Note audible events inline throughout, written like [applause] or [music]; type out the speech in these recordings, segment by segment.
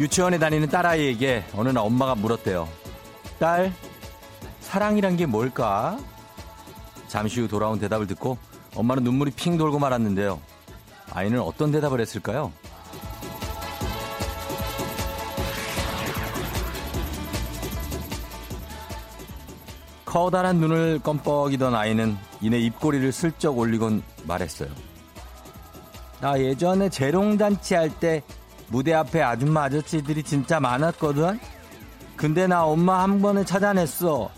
유치원에 다니는 딸아이에게 어느 날 엄마가 물었대요. 딸, 사랑이란 게 뭘까? 잠시 후 돌아온 대답을 듣고 엄마는 눈물이 핑 돌고 말았는데요. 아이는 어떤 대답을 했을까요? 커다란 눈을 껌뻑이던 아이는 이내 입꼬리를 슬쩍 올리곤 말했어요. 나 예전에 재롱잔치 할 때 무대 앞에 아줌마 아저씨들이 진짜 많았거든. 근데 나 엄마 한 번에 찾아냈어.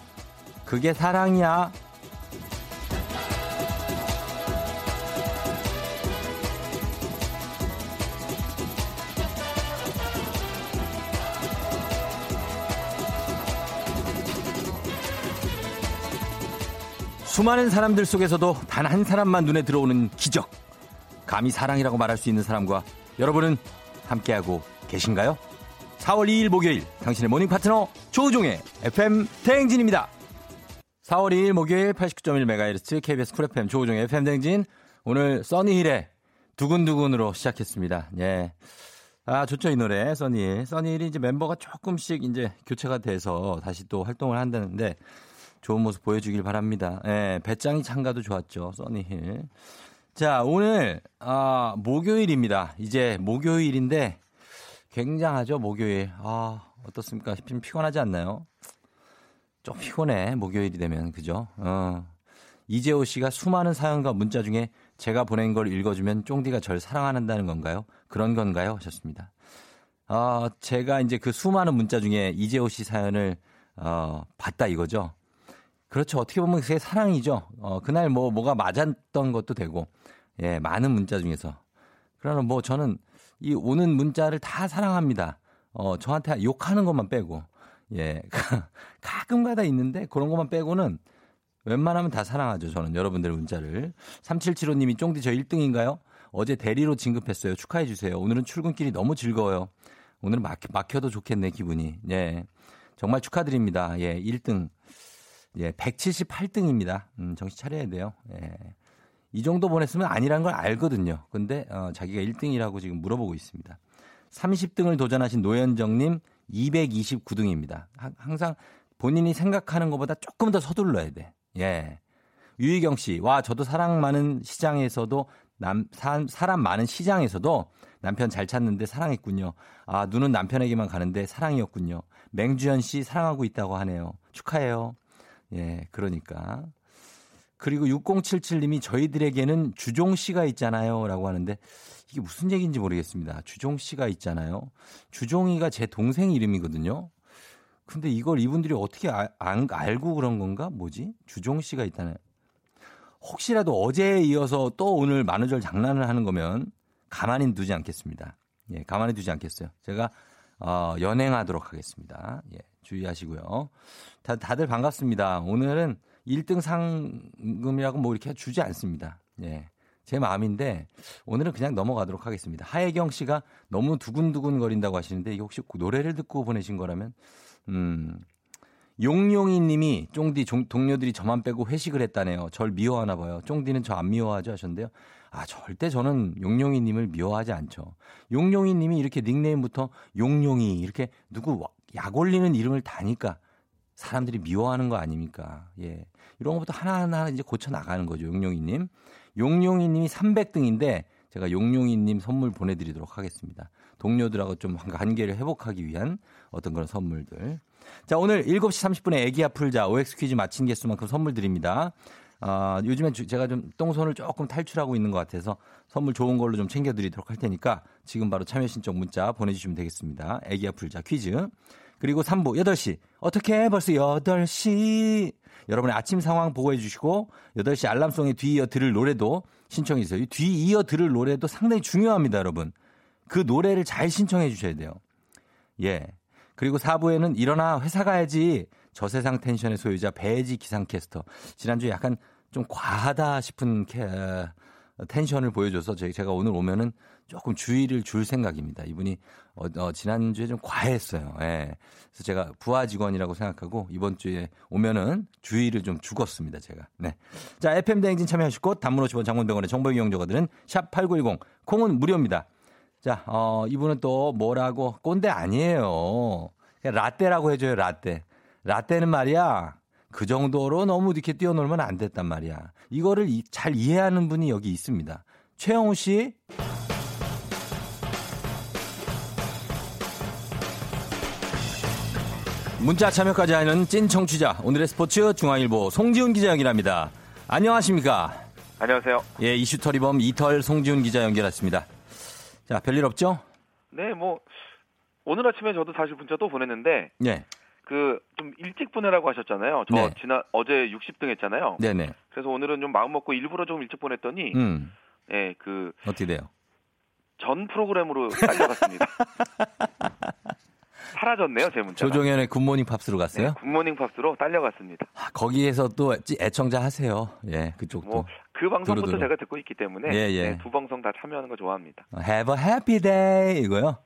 그게 사랑이야. 수많은 사람들 속에서도 단 한 사람만 눈에 들어오는 기적. 감히 사랑이라고 말할 수 있는 사람과 여러분은 함께하고 계신가요? 4월 2일 목요일 당신의 morning 파트너 조우종의 FM 대행진입니다. 4월 2일 목요일 89.1MHz KBS 쿨 FM 조우종의 FM 대행진 오늘 써니힐의 두근두근으로 시작했습니다. 예. 아, 좋죠, 이 노래. 써니힐. 써니힐이 이제 멤버가 조금씩 이제 교체가 돼서 다시 또 활동을 한다는데 좋은 모습 보여주길 바랍니다. 예, 배짱이 참가도 좋았죠, 써니힐. 자, 오늘, 아, 목요일입니다. 이제 목요일인데 굉장하죠, 목요일. 아, 어떻습니까? 좀 피곤하지 않나요? 좀 피곤해, 목요일이 되면. 그죠? 어. 이재호 씨가 수많은 사연과 문자 중에 제가 보낸 걸 읽어주면 쫑디가 절 사랑한다는 건가요? 그런 건가요? 하셨습니다. 어, 제가 이제 그 수많은 문자 중에 이재호 씨 사연을, 어, 봤다 이거죠. 그렇죠. 어떻게 보면 그게 사랑이죠. 어, 그날 뭐, 뭐가 맞았던 것도 되고, 예, 많은 문자 중에서. 그러나 뭐 저는 이 오는 문자를 다 사랑합니다. 어, 저한테 욕하는 것만 빼고. 예. [laughs] 가끔가다 있는데 그런 것만 빼고는 웬만하면 다 사랑하죠. 저는 여러분들의 문자를. 3775님이 쫑디 저 1등인가요? 어제 대리로 진급했어요. 축하해 주세요. 오늘은 출근길이 너무 즐거워요. 오늘은 막, 막혀도 좋겠네, 기분이. 예. 정말 축하드립니다. 예, 1등. 예, 178등입니다. 음, 정신 차려야 돼요. 예. 이 정도 보냈으면 아니란 걸 알거든요. 근데 어, 자기가 1등이라고 지금 물어보고 있습니다. 30등을 도전하신 노현정님 229등입니다. 항상 본인이 생각하는 것보다 조금 더 서둘러야 돼. 예. 유희경 씨, 와, 저도 사랑 많은 시장에서도 남, 사, 사람 많은 시장에서도 남편 잘 찾는데 사랑했군요. 아, 눈은 남편에게만 가는데 사랑이었군요. 맹주현 씨 사랑하고 있다고 하네요. 축하해요. 예, 그러니까. 그리고 6077님이 저희들에게는 주종 씨가 있잖아요. 라고 하는데 이게 무슨 얘기인지 모르겠습니다. 주종 씨가 있잖아요. 주종이가 제 동생 이름이거든요. 근데 이걸 이분들이 어떻게 아, 안, 알고 그런 건가? 뭐지? 주종 씨가 있다는. 혹시라도 어제에 이어서 또 오늘 만우절 장난을 하는 거면 가만히 두지 않겠습니다. 예, 가만히 두지 않겠어요. 제가 어, 연행하도록 하겠습니다. 예, 주의하시고요. 다, 다들 반갑습니다. 오늘은 1등 상금이라고 뭐 이렇게 주지 않습니다. 예. 제 마음인데 오늘은 그냥 넘어가도록 하겠습니다. 하혜경 씨가 너무 두근두근 거린다고 하시는데 이게 혹시 노래를 듣고 보내신 거라면 음. 용용이 님이 쫑디 동료들이 저만 빼고 회식을 했다네요. 절 미워하나 봐요. 쫑디는 저 안 미워하죠 하셨는데요. 아, 절대 저는 용용이 님을 미워하지 않죠. 용용이 님이 이렇게 닉네임부터 용용이 이렇게 누구 약 올리는 이름을 다니까 사람들이 미워하는 거 아닙니까? 예. 이런 것부터 하나하나 이제 고쳐 나가는 거죠. 용용이님. 용용이님이 300등인데 제가 용용이님 선물 보내드리도록 하겠습니다. 동료들하고 좀 관계를 회복하기 위한 어떤 그런 선물들. 자, 오늘 7시 30분에 애기야 풀자 OX 퀴즈 마친 개수만큼 선물 드립니다. 아, 요즘엔 제가 좀 똥손을 조금 탈출하고 있는 것 같아서 선물 좋은 걸로 좀 챙겨드리도록 할 테니까 지금 바로 참여 신청 문자 보내주시면 되겠습니다. 애기야 풀자 퀴즈. 그리고 3부 8시. 어떻게 벌써 8시. 여러분의 아침 상황 보고해 주시고 8시 알람송에 뒤이어 들을 노래도 신청해 주세요. 뒤이어 들을 노래도 상당히 중요합니다, 여러분. 그 노래를 잘 신청해 주셔야 돼요. 예. 그리고 4부에는 일어나 회사 가야지 저세상 텐션의 소유자 배지 기상캐스터. 지난주에 약간 좀 과하다 싶은 캐, 텐션을 보여줘서 제가 오늘 오면은 조금 주의를 줄 생각입니다. 이분이 어, 어, 지난주에 좀 과했어요. 예. 그래서 제가 부하 직원이라고 생각하고 이번 주에 오면은 주의를 좀 죽었습니다. 제가. 네. 자, FM 대행진 참여하시고 단문 50원 장문병원의 정보 이용료가들은 샵 8910 콩은 무료입니다. 자, 어, 이분은 또 뭐라고 꼰대 아니에요. 라떼라고 해줘요, 라떼. 라떼는 말이야. 그 정도로 너무 이렇게 뛰어놀면 안 됐단 말이야. 이거를 이, 잘 이해하는 분이 여기 있습니다. 최영우 씨. 문자 참여까지 하는 찐 청취자 오늘의 스포츠 중앙일보 송지훈 기자 연결합니다. 안녕하십니까? 안녕하세요. 예, 이슈 털이범 이털 송지훈 기자 연결했습니다. 자, 별일 없죠? 네, 뭐 오늘 아침에 저도 사실 문자 또 보냈는데 네. 그 좀 일찍 보내라고 하셨잖아요. 저 네. 지난 어제 60등 했잖아요. 네네. 그래서 오늘은 좀 마음 먹고 일부러 좀 일찍 보냈더니 음, 예, 그 어떻게 돼요? 전 프로그램으로 [laughs] 딸려갔습니다. [laughs] 사라졌네요, 제 문자가. 조정현의 굿모닝 팝스로 갔어요? 네, 굿모닝 팝스로 딸려갔습니다. 아, 거기에서 또 찌- 애청자 하세요. 예, 그쪽도. 뭐 그 방송부터 두루두루. 제가 듣고 있기 때문에 예, 예. 네, 두 방송 다 참여하는 거 좋아합니다. Have a happy day 이거요?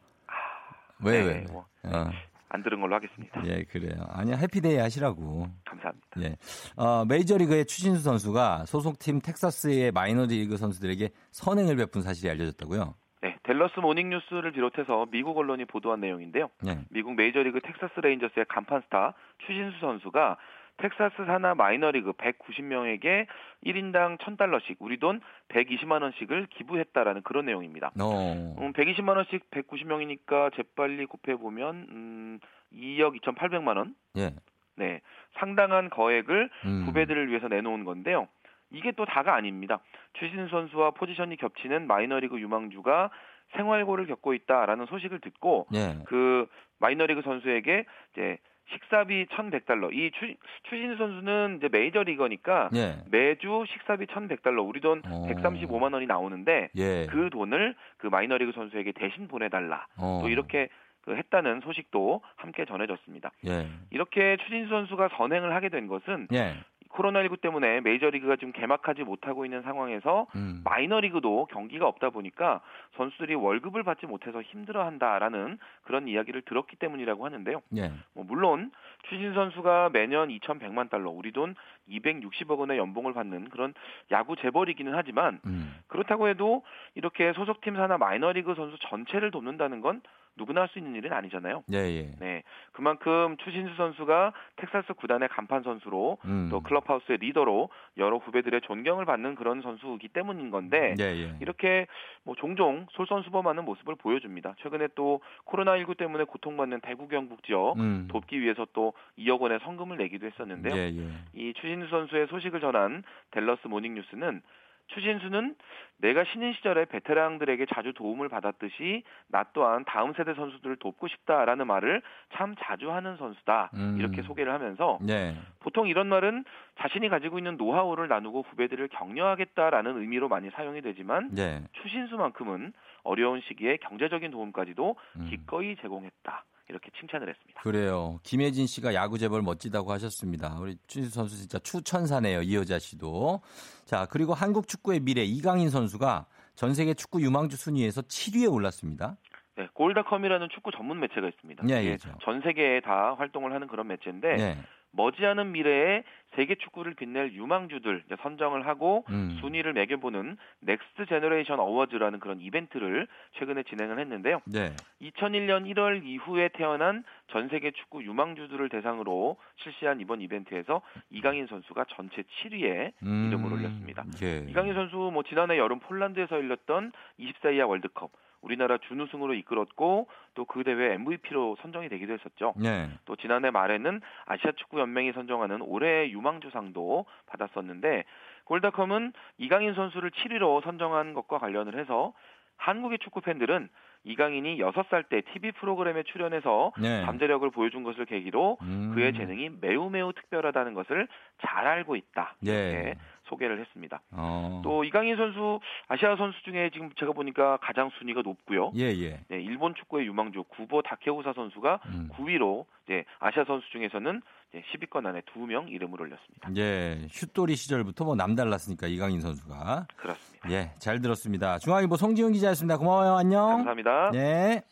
왜 네, 왜? 뭐. 어, 안 들은 걸로 하겠습니다. 예, 그래요. 아니야 happy day 하시라고. 감사합니다. 예. 어, 메이저리그의 추신수 선수가 소속팀 텍사스의 마이너리그 선수들에게 선행을 베푼 사실이 알려졌다고요. 네, 댈러스 모닝뉴스를 비롯해서 미국 언론이 보도한 내용인데요. 예. 미국 메이저리그 텍사스 레인저스의 간판 스타 추신수 선수가 텍사스 산하 마이너리그 190명에게 1인당 1000달러씩 우리 돈 120만 원씩을 기부했다라는 그런 내용입니다. 어. 음, 120만 원씩 190명이니까 재빨리 곱해 보면 음, 2억 2,800만 원. 예. 네. 상당한 거액을 음. 후배들을 위해서 내놓은 건데요. 이게 또 다가 아닙니다. 추신수 선수와 포지션이 겹치는 마이너리그 유망주가 생활고를 겪고 있다라는 소식을 듣고 예. 그 마이너리그 선수에게 이제 식사비 1,100달러. 이 추, 추신수 선수는 이제 메이저리거니까 예. 매주 식사비 1,100달러. 우리 돈 어. 135만 원이 나오는데 예. 그 돈을 그 마이너리그 선수에게 대신 보내달라. 어. 또 이렇게 그 했다는 소식도 함께 전해졌습니다. 예. 이렇게 추신수 선수가 선행을 하게 된 것은 예. 코로나19 때문에 메이저리그가 지금 개막하지 못하고 있는 상황에서 음. 마이너리그도 경기가 없다 보니까 선수들이 월급을 받지 못해서 힘들어한다라는 그런 이야기를 들었기 때문이라고 하는데요. 예. 뭐 물론 추신 선수가 매년 2,100만 달러, 우리 돈 260억 원의 연봉을 받는 그런 야구 재벌이기는 하지만 음. 그렇다고 해도 이렇게 소속팀 산하 마이너리그 선수 전체를 돕는다는 건 누구나 할 수 있는 일은 아니잖아요. 예, 예. 네, 그만큼 추신수 선수가 텍사스 구단의 간판 선수로 음. 또 클럽하우스의 리더로 여러 후배들의 존경을 받는 그런 선수이기 때문인 건데 예, 예. 이렇게 뭐 종종 솔선수범하는 모습을 보여줍니다. 최근에 또 코로나19 때문에 고통받는 대구 경북 지역 음. 돕기 위해서 또 2억 원의 성금을 내기도 했었는데요. 예, 예. 이 추신수 선수의 소식을 전한 댈러스 모닝 뉴스는 추신수는 내가 신인 시절에 베테랑들에게 자주 도움을 받았듯이 나 또한 다음 세대 선수들을 돕고 싶다라는 말을 참 자주 하는 선수다. 음. 이렇게 소개를 하면서 예. 보통 이런 말은 자신이 가지고 있는 노하우를 나누고 후배들을 격려하겠다라는 의미로 많이 사용이 되지만 예. 추신수만큼은 어려운 시기에 경제적인 도움까지도 음. 기꺼이 제공했다. 이렇게 칭찬을 했습니다. 그래요. 김혜진 씨가 야구 재벌 멋지다고 하셨습니다. 우리 추신수 선수 진짜 추천사네요. 이효자 씨도. 자, 그리고 한국 축구의 미래 이강인 선수가 전 세계 축구 유망주 순위에서 7위에 올랐습니다. 네, 골다컴이라는 축구 전문 매체가 있습니다. 예, 예죠. 전 세계에 다 활동을 하는 그런 매체인데 네. 머지않은 미래에 세계 축구를 빛낼 유망주들 선정을 하고 음. 순위를 매겨보는 Next Generation Awards라는 그런 이벤트를 최근에 진행을 했는데요. 네. 2001년 1월 이후에 태어난 전 세계 축구 유망주들을 대상으로 실시한 이번 이벤트에서 이강인 선수가 전체 7위에 음. 이름을 올렸습니다. 예. 이강인 선수 뭐 지난해 여름 폴란드에서 열렸던 24 이하 월드컵 우리나라 준우승으로 이끌었고 또 그 대회 MVP로 선정이 되기도 했었죠. 네. 또 지난해 말에는 아시아 축구 연맹이 선정하는 올해의 유망주상도 받았었는데 골다컴은 이강인 선수를 7위로 선정한 것과 관련을 해서 한국의 축구 팬들은 이강인이 6살 때 TV 프로그램에 출연해서 네. 잠재력을 보여준 것을 계기로 음. 그의 재능이 매우 매우 특별하다는 것을 잘 알고 있다. 예. 이렇게 소개를 했습니다. 어. 또 이강인 선수 아시아 선수 중에 지금 제가 보니까 가장 순위가 높고요. 예, 예. 네, 일본 축구의 유망주 구보 다케우사 선수가 음. 9위로 이제 아시아 선수 중에서는 이제 10위권 안에 두 명 이름을 올렸습니다. 예, 슛돌이 시절부터 뭐 남달랐으니까 이강인 선수가. 그렇습니다. 예, 잘 들었습니다. 중앙일보 송지훈 기자였습니다. 고마워요. 안녕. 감사합니다. 네.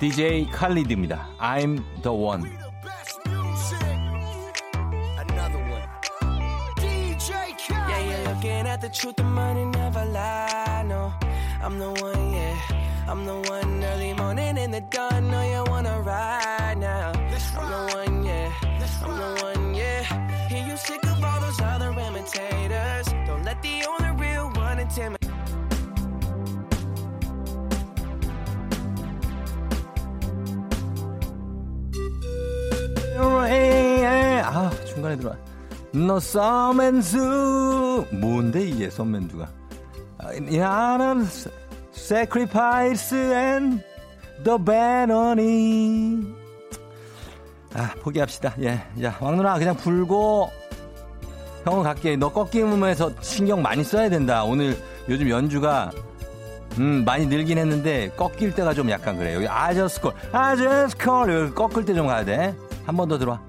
DJ 칼리드입니다. I'm the one. truth, the money never lie. No, I'm the one, yeah. I'm the one early morning in the dawn. No, you wanna ride now. Let's I'm ride. the one, yeah. Let's I'm ride. the one, yeah. Hear you sick of all those other imitators. Don't let the only real one intimidate. 아 중간에 들어와. 너 썸맨수 뭔데 이게 썸맨두가? 나는 sacrifice and. 아 포기합시다. 예, 야 왕누나 그냥 불고 형은 갈게. 너 꺾임에서 신경 많이 써야 된다. 오늘 요즘 연주가 음, 많이 늘긴 했는데 꺾일 때가 좀 약간 그래. 여기 아저스콜, 아저스콜 여기 꺾을 때 좀 가야 돼. 한 번 더 들어와.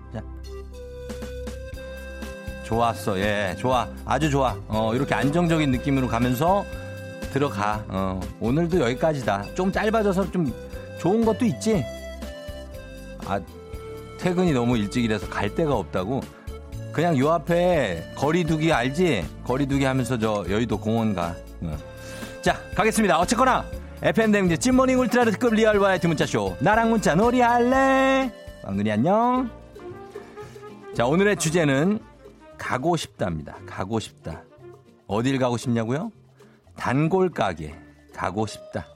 자. 좋았어. 예, 좋아. 아주 좋아. 어, 이렇게 안정적인 느낌으로 가면서 들어가. 어, 오늘도 여기까지다. 좀 짧아져서 좀 좋은 것도 있지. 아, 퇴근이 너무 일찍이라서 갈 데가 없다고. 그냥 요 앞에 거리두기 알지? 거리두기 하면서 저 여의도 공원 가. 어. 자, 가겠습니다. 어쨌거나 FM 대행진 morning 울트라 특급 real 버라이어티 문자쇼. 나랑 문자 놀이 할래? 왕눈이 안녕. 자, 오늘의 주제는 가고 싶다입니다. 가고 싶다. 어딜 가고 싶냐고요? 단골 가게 가고 싶다.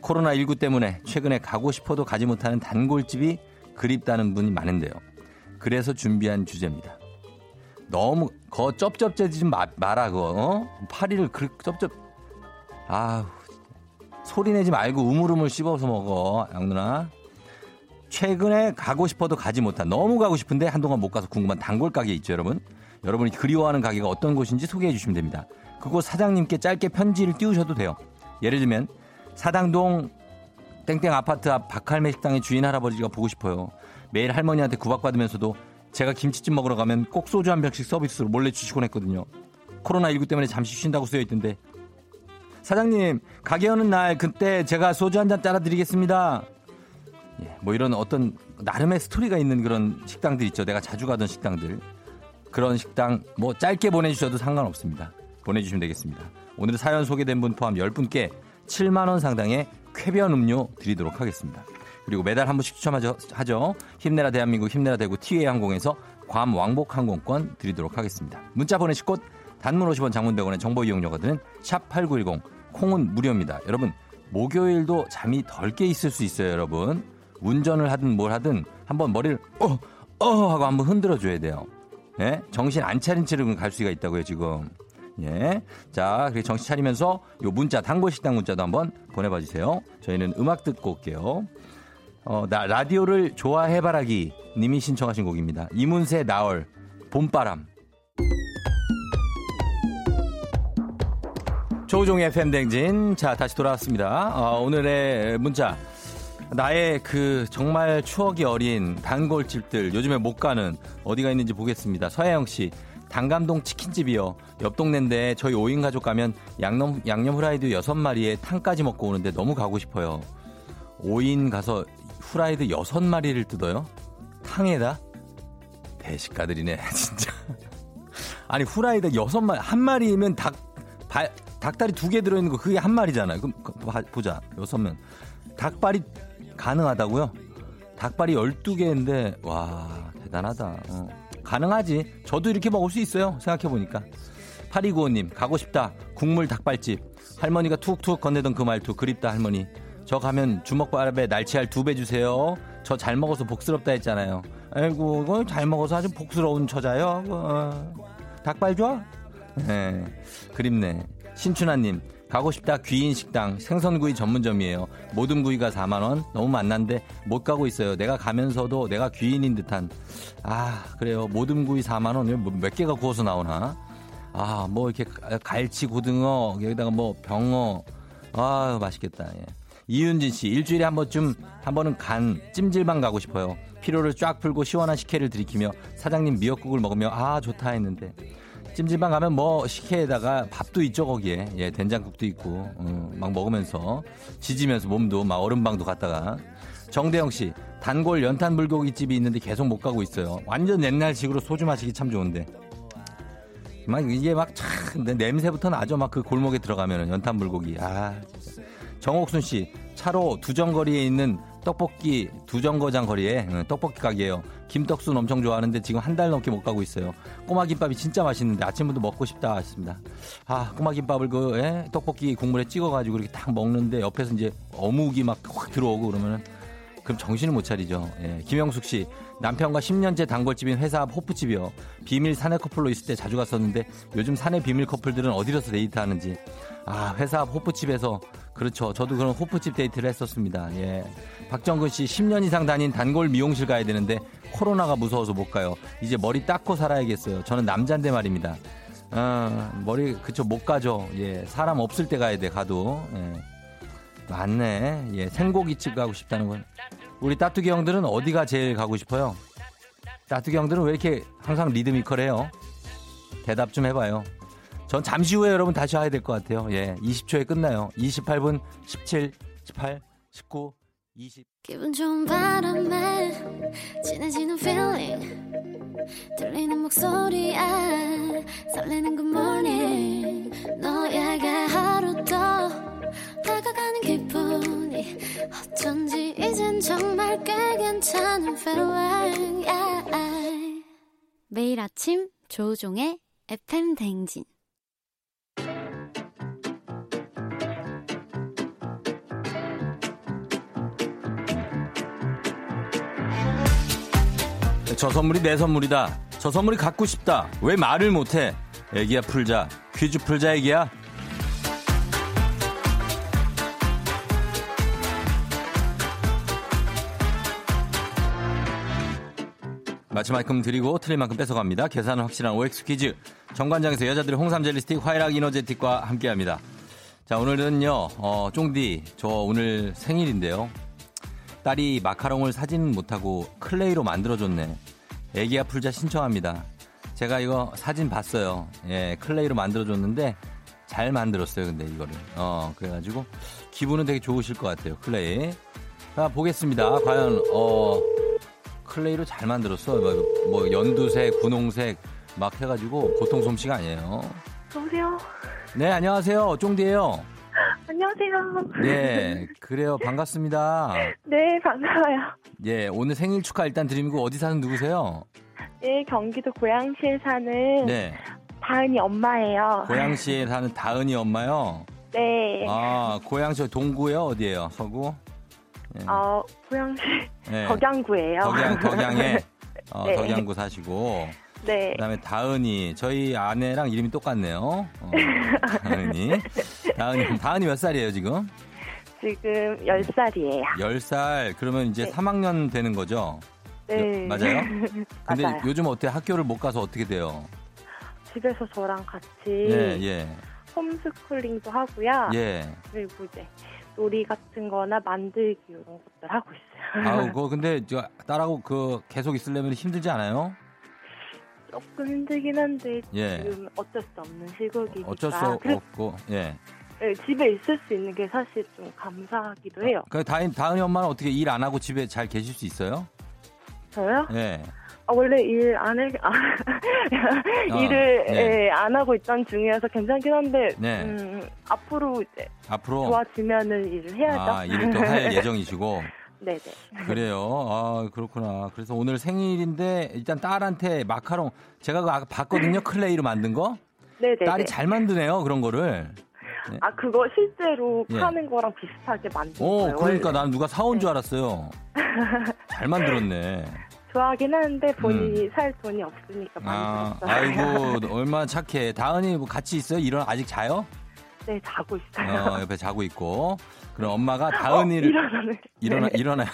코로나19 때문에 최근에 가고 싶어도 가지 못하는 단골집이 그립다는 분이 많은데요. 그래서 준비한 주제입니다. 너무 거 쩝쩝대지 좀 마, 마라 그거 어? 파리를 그 쩝쩝 아우 소리 내지 말고 우물우물 씹어서 먹어 양 누나 최근에 가고 싶어도 가지 못한 너무 가고 싶은데 한동안 못 가서 궁금한 단골 가게 있죠 여러분 여러분이 그리워하는 가게가 어떤 곳인지 소개해 주시면 됩니다 그곳 사장님께 짧게 편지를 띄우셔도 돼요 예를 들면 사당동 땡땡 아파트 앞 박할매 식당의 주인 할아버지가 보고 싶어요 매일 할머니한테 구박받으면서도 제가 김치찜 먹으러 가면 꼭 소주 한 병씩 서비스로 몰래 주시곤 했거든요 코로나19 때문에 잠시 쉰다고 쓰여 있던데 사장님 가게 여는 날 그때 제가 소주 한 잔 따라 드리겠습니다. 예, 뭐 이런 어떤 나름의 스토리가 있는 그런 식당들 있죠. 내가 자주 가던 식당들. 그런 식당 뭐 짧게 보내주셔도 상관없습니다. 보내주시면 되겠습니다. 오늘 사연 소개된 분 포함 10분께 7만 원 상당의 쾌변 음료 드리도록 하겠습니다. 그리고 매달 한 번씩 추첨하죠. 하죠. 힘내라 대한민국 힘내라 대구 티웨이 항공에서 괌 왕복 항공권 드리도록 하겠습니다. 문자 보내실 곳 단문 50원 장문 100원의 정보 이용료가 드는 샵 8910 콩은 무료입니다. 여러분 목요일도 잠이 덜 깨 있을 수 있어요, 여러분. 운전을 하든 뭘 하든 한번 머리를 어, 어 하고 한번 흔들어 줘야 돼요. 예? 정신 안 차린 채로 갈 수가 있다고요, 지금. 예. 자, 그리고 정신 차리면서 요 문자, 단골식당 문자도 한번 보내봐 주세요. 저희는 음악 듣고 올게요. 어, 나 라디오를 좋아해바라기 님이 신청하신 곡입니다. 이문세 나얼, 봄바람. 조우종의 FM 댕진. 자, 다시 돌아왔습니다. 어, 오늘의 문자. 나의 그 정말 추억이 어린 단골집들 요즘에 못 가는 어디가 있는지 보겠습니다. 서혜영 씨. 단감동 치킨집이요. 옆 동네인데 저희 5인 가족 가면 양념, 양념 후라이드 6마리에 탕까지 먹고 오는데 너무 가고 싶어요. 5인 가서 후라이드 6마리를 뜯어요? 탕에다? 대식가들이네, [laughs] 진짜. 아니, 후라이드 6마리, 한 마리면 닭, 발, 닭다리 두 개 들어있는 거 그게 한 마리잖아요. 그럼 그, 봐- 보자. 여섯 명. 닭발이 가능하다고요? 닭발이 12개인데 와 대단하다. 어. 가능하지. 저도 이렇게 먹을 수 있어요. 생각해보니까. 8295님 가고 싶다. 국물 닭발집. 할머니가 툭툭 건네던 그 말투 그립다 할머니. 저 가면 주먹밥에 날치알 두 배 주세요. 저 잘 먹어서 복스럽다 했잖아요. 아이고 잘 먹어서 아주 복스러운 처자요. 어. 닭발 좋아? 네, 그립네. 신춘하님, 가고 싶다 귀인 식당 생선구이 전문점이에요. 모든 구이가 4만 원 너무 만난데 못 가고 있어요. 내가 가면서도 내가 귀인인 듯한 아 그래요. 모든 구이 4만 원 몇 개가 구워서 나오나? 아 뭐 이렇게 갈치 고등어 여기다가 뭐 병어 아 맛있겠다. 예. 이윤진 씨 일주일에 한 번쯤 한 번은 간 찜질방 가고 싶어요. 피로를 쫙 풀고 시원한 식혜를 들이키며 사장님 미역국을 먹으며 아 좋다 했는데 찜질방 가면 뭐 식혜에다가 밥도 있죠 거기에. 예 된장국도 있고 어, 막 먹으면서 지지면서 몸도 막 얼음방도 갔다가. 정대영 씨 단골 연탄 불고기 집이 있는데 계속 못 가고 있어요. 완전 옛날식으로 소주 마시기 참 좋은데. 막 이게 막참 냄새부터 나죠 막 그 골목에 들어가면은 연탄 불고기. 아. 정옥순 씨 차로 두 정거리에 있는 떡볶이 두 정거장 거리에 응, 떡볶이 가게예요. 김떡순 엄청 좋아하는데 지금 한 달 넘게 못 가고 있어요. 꼬마 김밥이 진짜 맛있는데 아침부터 먹고 싶다 하십니다. 아 꼬마 김밥을 그 에? 떡볶이 국물에 찍어가지고 이렇게 딱 먹는데 옆에서 이제 어묵이 막 확 들어오고 그러면은 그럼 정신을 못 차리죠. 예. 김영숙 씨 남편과 10년째 단골집인 회사 앞 호프집이요. 비밀 사내 커플로 있을 때 자주 갔었는데 요즘 사내 비밀 커플들은 어디서 데이트하는지 아 회사 앞 호프집에서 그렇죠. 저도 그런 호프집 데이트를 했었습니다. 예. 박정근 씨 10년 이상 다닌 단골 미용실 가야 되는데 코로나가 무서워서 못 가요. 이제 머리 땋고 살아야겠어요. 저는 남잔데 말입니다. 아, 머리 그쵸 못 가죠. 예. 사람 없을 때 가야 돼. 가도. 예. 맞네. 예. 생고기집 가고 싶다는 건. 우리 따뚜기 형들은 어디가 제일 가고 싶어요? 따뚜기 형들은 왜 이렇게 항상 리드미컬해요? 대답 좀 해봐요. 전 잠시 후에 여러분 다시 와야 될 것 같아요. 예. 20초에 끝나요. 28분, 17, 18, 19, 20. 기분 좋은 바람에 진해지는 feeling 들리는 목소리에 설레는 good morning 너에게 하루 더 다가가는 기분이 어쩐지 이젠 정말 꽤 괜찮은 feeling yeah. 매일 아침 조우종의 FM 댕진 저 선물이 내 선물이다. 저 선물이 갖고 싶다. 왜 말을 못해? 애기야 풀자. 퀴즈 풀자 애기야. 맞힌 만큼 드리고 틀린 만큼 뺏어갑니다. 계산은 확실한 OX 퀴즈. 정관장에서 여자들의 홍삼 젤리 스틱 화이락 이너제틱과 함께합니다. 자 오늘은요 어, 쫑디 저 오늘 생일인데요. 딸이 마카롱을 사지는 못하고 clay로 만들어줬네. 애기야 풀자 신청합니다. 제가 이거 사진 봤어요. 예, clay로 만들어줬는데 잘 만들었어요. 근데 이거를. 어, 그래가지고 기분은 되게 좋으실 것 같아요. clay. 자, 보겠습니다. 과연, 어, clay로 잘 만들었어. 뭐, 뭐 연두색, 분홍색 막 해가지고 보통 솜씨가 아니에요. 여보세요? 네, 안녕하세요. 쫑디예요 안녕하세요. 네, 그래요. 반갑습니다. 네, 반가워요. 예, 오늘 생일 축하 일단 드리고 어디 사는 누구세요? 네, 경기도 고양시에 사는 네, 다은이 엄마예요. 고양시에 사는 다은이 엄마요. 네. 아, 고양시 동구요? 어디예요? 서구? 예. 어, 고양시 네. 덕양구예요. 덕양, 덕양에 [laughs] 어, 네. 덕양구 사시고 네. 그다음에 다은이 저희 아내랑 이름이 똑같네요. 어, [laughs] 다은이. 다은이 다은이 몇 살이에요 지금? 지금 10살이에요. 10살. 그러면 이제 네. 3학년 되는 거죠? 네. 여- 맞아요? [laughs] 근데 맞아요. 요즘 어때? 학교를 못 가서 어떻게 돼요? 집에서 저랑 같이 예, 예. 홈스쿨링도 하고요. 예. 그리고 이제 놀이 같은 거나 만들기 이런 것들 하고 있어요. 아우, [laughs] 그거 근데 저 딸하고 그 계속 있으려면 힘들지 않아요? 조금 힘들긴 한데 예. 지금 어쩔 수 없는 시국이니까 어쩔 수 없고. 예. 네, 집에 있을 수 있는 게 사실 좀 감사하기도 해요. 그 다은 다은이 엄마는 어떻게 일 안 하고 집에 잘 계실 수 있어요? 저요? 예. 아, 원래 일 안 해, [laughs] 아, 일을 네. 예, 안 하고 있던 중이어서 괜찮긴 한데 네. 음, 앞으로 이제 앞으로 좋아지면은 일을 해야죠. 아, 일을 또 할 [laughs] 예정이시고. 네네. 그래요. 아, 그렇구나. 그래서 오늘 생일인데 일단 딸한테 마카롱 제가 그거 아까 봤거든요. [laughs] clay로 만든 거. 네네. 딸이 잘 만드네요. 그런 거를. 아 그거 실제로 예. 파는 거랑 비슷하게 만든 오, 거예요. 그러니까 원래. 난 누가 사온 줄 알았어요. [laughs] 잘 만들었네. 좋아하긴 하는데 본인이 살 돈이 없으니까 음. 아, 만들었어요. 아이고, [laughs] 얼마나 착해. 다은이 뭐 같이 있어요? 일어 나 아직 자요? 네, 자고 있어요. 어, 옆에 자고 있고. 그럼 엄마가 어, 다은이를 일어나네. 일어나 일어나요?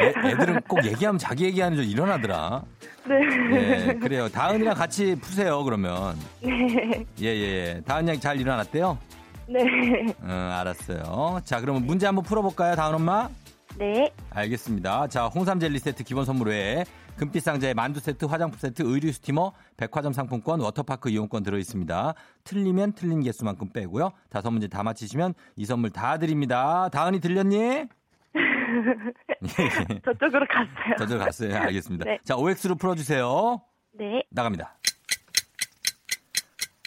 애, 애들은 꼭 얘기하면 자기 얘기하는 줄 일어나더라. 네. 예, 그래요. 다은이랑 같이 푸세요. 그러면. 네. 예, 예, 예. 다은 양이 잘 일어났대요? 네. 응, 알았어요. 자, 그러면 문제 한번 풀어볼까요, 다은 엄마? 네. 알겠습니다. 자, 홍삼 젤리 세트 기본 선물 외에 금빛 상자에 만두 세트, 화장품 세트, 의류 스티머, 백화점 상품권, 워터파크 이용권 들어 있습니다. 틀리면 틀린 개수만큼 빼고요. 다섯 문제 다 맞히시면 이 선물 다 드립니다. 다은이 들렸니? 예. [laughs] 저쪽으로 갔어요. 저쪽 갔어요. 알겠습니다. 네. 자, OX로 풀어주세요. 네. 나갑니다.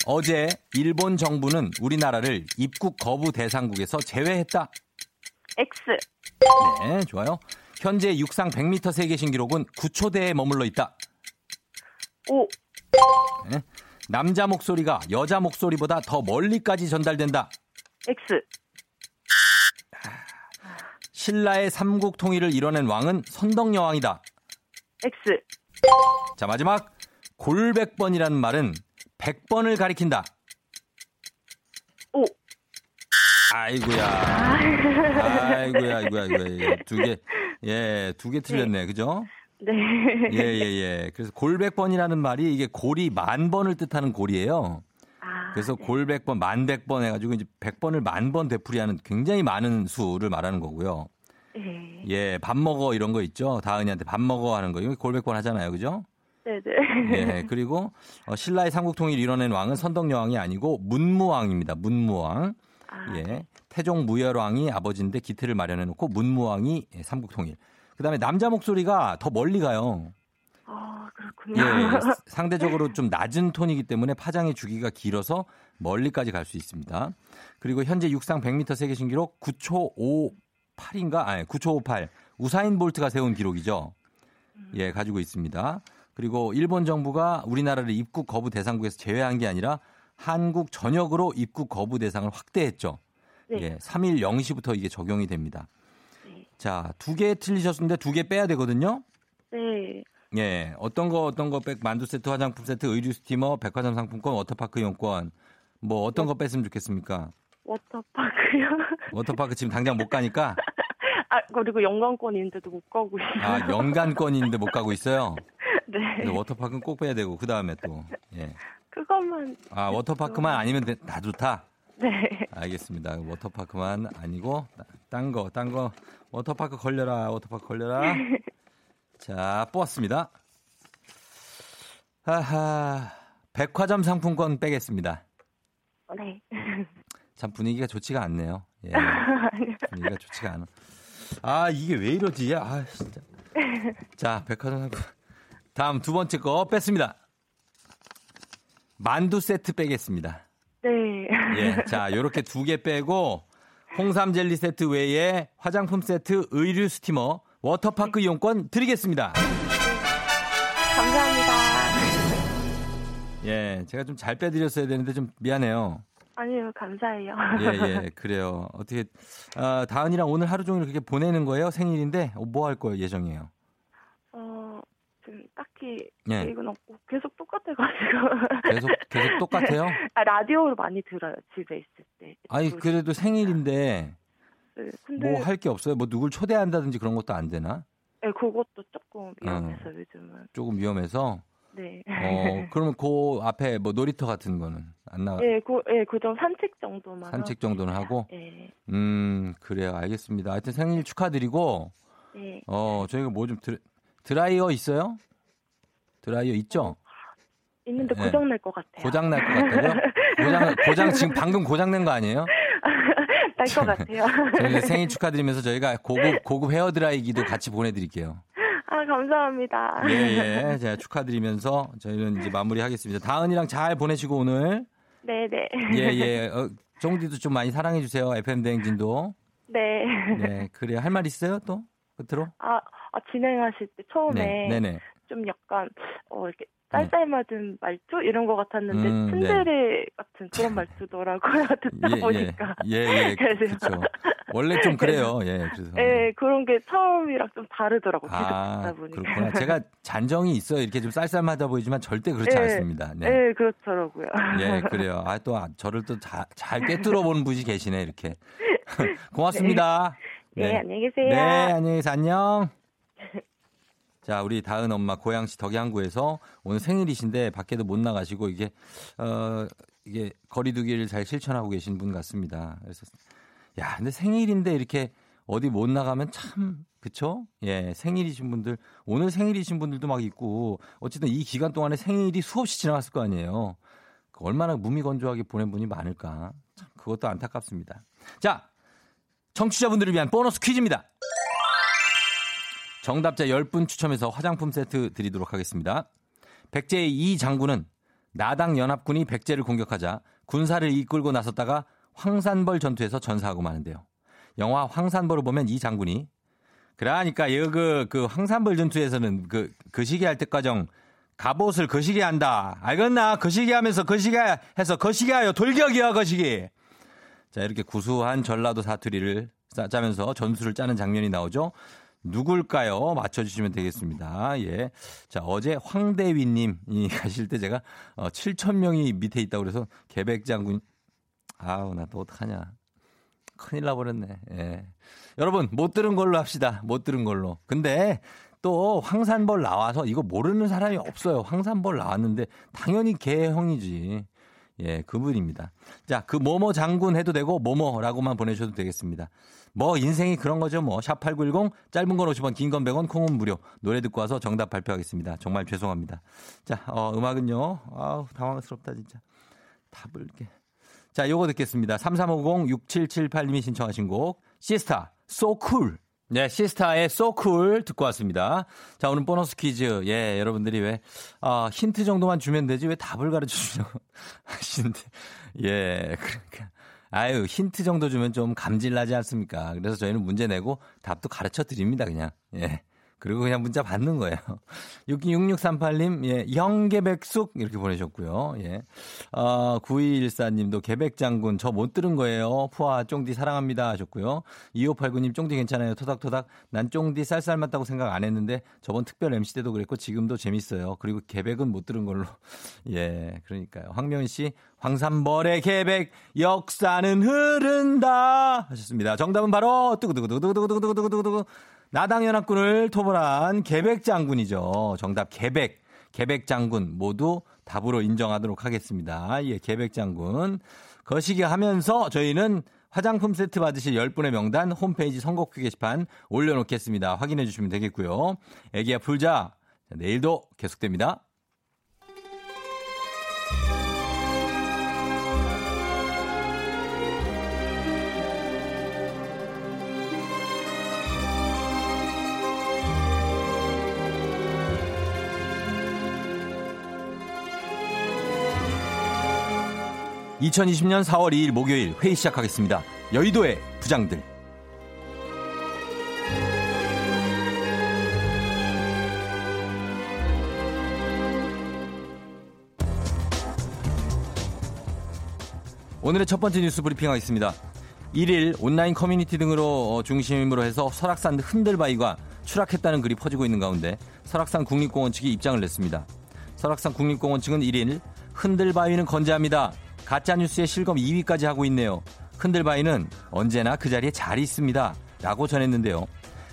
어제 일본 정부는 우리나라를 입국 거부 대상국에서 제외했다. X. 네, 좋아요. 현재 육상 100m 세계 신기록은 9초대에 머물러 있다. O. 네. 남자 목소리가 여자 목소리보다 더 멀리까지 전달된다. X. 신라의 삼국 통일을 이뤄낸 왕은 선덕여왕이다. X. 자, 마지막 골백번이라는 말은 100번을 가리킨다. O. 아이고야. 아이고야, 아이고야, 아이고야. 두 개, 예, 두 개 틀렸네. 그죠? 네. 예, 예, 예. 그래서 골백번이라는 말이 이게 골이 만 번을 뜻하는 골이에요. 아, 그래서 네. 골백번, 만백번 해가지고 이제 백번을 만 번 되풀이하는 굉장히 많은 수를 말하는 거고요. 네. 예, 밥 먹어 이런 거 있죠. 다은이한테 밥 먹어 하는 거. 이거 골백번 하잖아요. 그죠? 네네. 예, 그리고 어, 신라의 삼국통일 이뤄낸 왕은 선덕여왕이 아니고 문무왕입니다. 문무왕. 아, 예. 태종 무열왕이 아버지인데 기틀을 마련해 놓고 문무왕이 예, 삼국통일. 그다음에 남자 목소리가 더 멀리 가요. 아, 예, 그렇군요. [laughs] 상대적으로 좀 낮은 톤이기 때문에 파장의 주기가 길어서 멀리까지 갈 수 있습니다. 그리고 현재 육상 100m 세계 신기록 9초 58인가? 아니, 9초 58. 우사인 볼트가 세운 기록이죠. 예, 가지고 있습니다. 그리고 일본 정부가 우리나라를 입국 거부 대상국에서 제외한 게 아니라 한국 전역으로 입국 거부 대상을 확대했죠. 네. 예, 3일 0시부터 이게 적용이 됩니다. 네. 자, 두 개 틀리셨는데 두 개 빼야 되거든요. 네. 예, 어떤 거 어떤 거 백 만두 세트, 화장품 세트, 의류 steamer, 백화점 상품권, 워터파크 이용권 뭐 어떤 거 뺐으면 좋겠습니까? 워터파크요. [laughs] 워터파크 지금 당장 못 가니까 아, 그리고 연간권인데도 못 가고 있어요. 아 연간권인데 못 가고 있어요. [laughs] 네. 워터파크는 꼭 빼야 되고 그 다음에 또 예, 그것만. 아 워터파크만 아니면 돼- 다 좋다. 네. 알겠습니다. 워터파크만 아니고 딴 거, 딴 거 워터파크 걸려라, 워터파크 걸려라. [laughs] 자, 뽑았습니다. 하하, 백화점 상품권 빼겠습니다. 네. 참 분위기가 좋지가 않네요. 예. [laughs] 분위기가 좋지가 않아. 아, 이게 왜 이러지? 아, 진짜. 자, 백화점 상품. 다음 두 번째 거 뺐습니다. 만두 세트 빼겠습니다. 네. 예. 자, 요렇게 두 개 빼고 홍삼 젤리 세트 외에 화장품 세트, 의류 스티머, 워터파크 이용권 드리겠습니다. 감사합니다. 예. 제가 좀 잘 빼드렸어야 되는데 좀 미안해요. 아니요, 감사해요. 예, 예. 그래요. 어떻게, 아, 다은이랑 오늘 하루 종일 그렇게 보내는 거예요? 생일인데? 뭐 할 거예요? 예정이에요? 어, 지금 딱히 예. 계획은 없고 계속 똑같아가지고. 계속, 계속 똑같아요? [laughs] 아, 라디오로 많이 들어요, 집에 있을 때. 아니, 그래도 생일인데 네, 뭐 할 게 없어요? 뭐 누굴 초대한다든지 그런 것도 안 되나? 네, 그것도 조금 위험해서 요즘은. 조금 위험해서? 네. 어, 그러면 그 앞에 뭐 놀이터 같은 거는 안 나가? 예, 그, 예, 그정 산책 정도만. 산책 정도는 하고? 예, 음, 그래요. 알겠습니다. 하여튼 생일 축하드리고, 예. 어, 저희가 뭐 좀 드라이어 있어요? 드라이어 있죠? 있는데 예. 고장 날 것 같아요. 고장 날 것 같다고요? 고장, 고장, 지금 방금 고장 낸 거 아니에요? [laughs] 날 것 같아요. [laughs] 저희 생일 축하드리면서 저희가 고급, 고급 헤어 드라이기도 같이 보내드릴게요. 아, 감사합니다. 예, 예. 제가 축하드리면서 저희는 이제 마무리하겠습니다. 다은이랑 잘 보내시고 오늘. 네네. 예, 예. 어, 정디도 좀 많이 사랑해 주세요. FM대행진도. 네. 네, 그래요. 할말 있어요, 또? 끝으로? 아, 아, 진행하실 때 처음에 네. 좀 약간, 어, 이렇게 쌀쌀맞은 말투 이런 것 같았는데 음, 네. 츤데레 같은 그런 말투더라고요. [laughs] 듣다 보니까. 예, 예, [laughs] 그래서- 그렇죠. 원래 좀 [laughs] 그래요. 예, 그래서. 예, 그런 게 처음이랑 좀 다르더라고요. 계속 아, 듣다 보니까. 그렇구나. 제가 잔정이 있어요. 이렇게 좀 쌀쌀하다 보이지만 절대 그렇지 예, 않습니다. 네. 예, 그렇더라고요. 예, 그래요. 아, 또, 아, 저를 또잘 꿰뚫어 보는 분이 계시네, 이렇게. 고맙습니다. 네, 안녕히 계세요. 네, 안녕히 계세요. 안녕. 자, 우리 다은 엄마 고양시 덕양구에서 오늘 생일이신데 밖에도 못 나가시고 이게, 어, 이게 거리두기를 잘 실천하고 계신 분 같습니다. 그래서, 야, 근데 생일인데 이렇게 어디 못 나가면 참, 그쵸? 예, 생일이신 분들, 오늘 생일이신 분들도 막 있고, 어쨌든 이 기간 동안에 생일이 수없이 지나갔을 거 아니에요. 그 얼마나 무미건조하게 보낸 분이 많을까. 참, 그것도 안타깝습니다. 자, 청취자분들을 위한 보너스 퀴즈입니다. 정답자 10분 추첨해서 화장품 세트 드리도록 하겠습니다. 백제의 이 장군은 나당 연합군이 백제를 공격하자 군사를 이끌고 나섰다가 황산벌 전투에서 전사하고 마는데요. 영화 황산벌을 보면 이 장군이 그러니까 여그 그 황산벌 전투에서는 그 거시기 할 때까정 갑옷을 거시기 한다. 알겠나? 거시기 하면서 거시기 해서 거시기 하여 돌격이야 거시기. 자, 이렇게 구수한 전라도 사투리를 짜- 짜면서 전술을 짜는 장면이 나오죠. 누굴까요? 맞춰주시면 되겠습니다. 예. 자, 어제 황대위님이 [laughs] 가실 때 제가 어, 7,000명이 밑에 있다고 그래서 계백장군, 아우, 나 또 어떡하냐. 큰일 나버렸네. 예. 여러분, 못 들은 걸로 합시다. 못 들은 걸로. 근데 또 황산벌 나와서 이거 모르는 사람이 없어요. 황산벌 나왔는데 당연히 개형이지. 예, 그분입니다. 자, 그 뭐뭐 장군 해도 되고 뭐뭐라고만 보내셔도 되겠습니다. 뭐 인생이 그런 거죠. 뭐 샵8910 짧은 건 50원, 긴 건 100원, 콩은 무료. 노래 듣고 와서 정답 발표하겠습니다. 정말 죄송합니다. 자, 어, 음악은요. 아우, 당황스럽다 진짜. 답을 이렇게. 자, 요거 듣겠습니다. 3350-6778님이 신청하신 곡 시스타 So Cool. 네, 시스타의 Cool 듣고 왔습니다. 자, 오늘 보너스 퀴즈. 예, 여러분들이 왜 아, 힌트 정도만 주면 되지 왜 답을 가르쳐 주냐고 [laughs] 하시는데. 예, 그러니까 아유, 힌트 정도 주면 좀 감질나지 않습니까? 그래서 저희는 문제 내고 답도 가르쳐 드립니다, 그냥. 예. 그리고 그냥 문자 받는 거예요. [laughs] 6638님, 예, 영계백숙 이렇게 보내셨고요. 예. 어, 9214님도 계백장군 저 못 들은 거예요. 푸아 쫑디 사랑합니다 하셨고요. 2589님 쫑디 괜찮아요. 토닥토닥 난 쫑디 쌀쌀 맞다고 생각 안 했는데 저번 특별 MC 때도 그랬고 지금도 재밌어요. 그리고 계백은 못 들은 걸로. [laughs] 예, 그러니까요. 황명희 씨 황산벌의 계백 역사는 흐른다 하셨습니다. 정답은 바로 뚜구두구두구두구두구두구두구두구 나당연합군을 토벌한 계백 장군이죠. 정답 계백. 계백 장군 모두 답으로 인정하도록 하겠습니다. 예, 계백 장군. 거시기 하면서 저희는 화장품 세트 받으실 10분의 명단 홈페이지 선곡표 게시판 올려놓겠습니다. 확인해 주시면 되겠고요. 애기야 풀자. 자, 내일도 계속됩니다. (2020년 4월 2일) 목요일 회의 시작하겠습니다 여의도의 부장들 오늘의 첫 번째 뉴스 브리핑 하겠습니다. 1일 온라인 커뮤니티 등으로 어, 중심으로 해서 설악산 흔들바위가 추락했다는 글이 퍼지고 있는 가운데 설악산 국립공원 측이 입장을 냈습니다. 설악산 국립공원 측은 1일 흔들바위는 건재합니다. 가짜뉴스의 실검 2위까지 하고 있네요. 흔들바위는 언제나 그 자리에 잘 있습니다. 라고 전했는데요.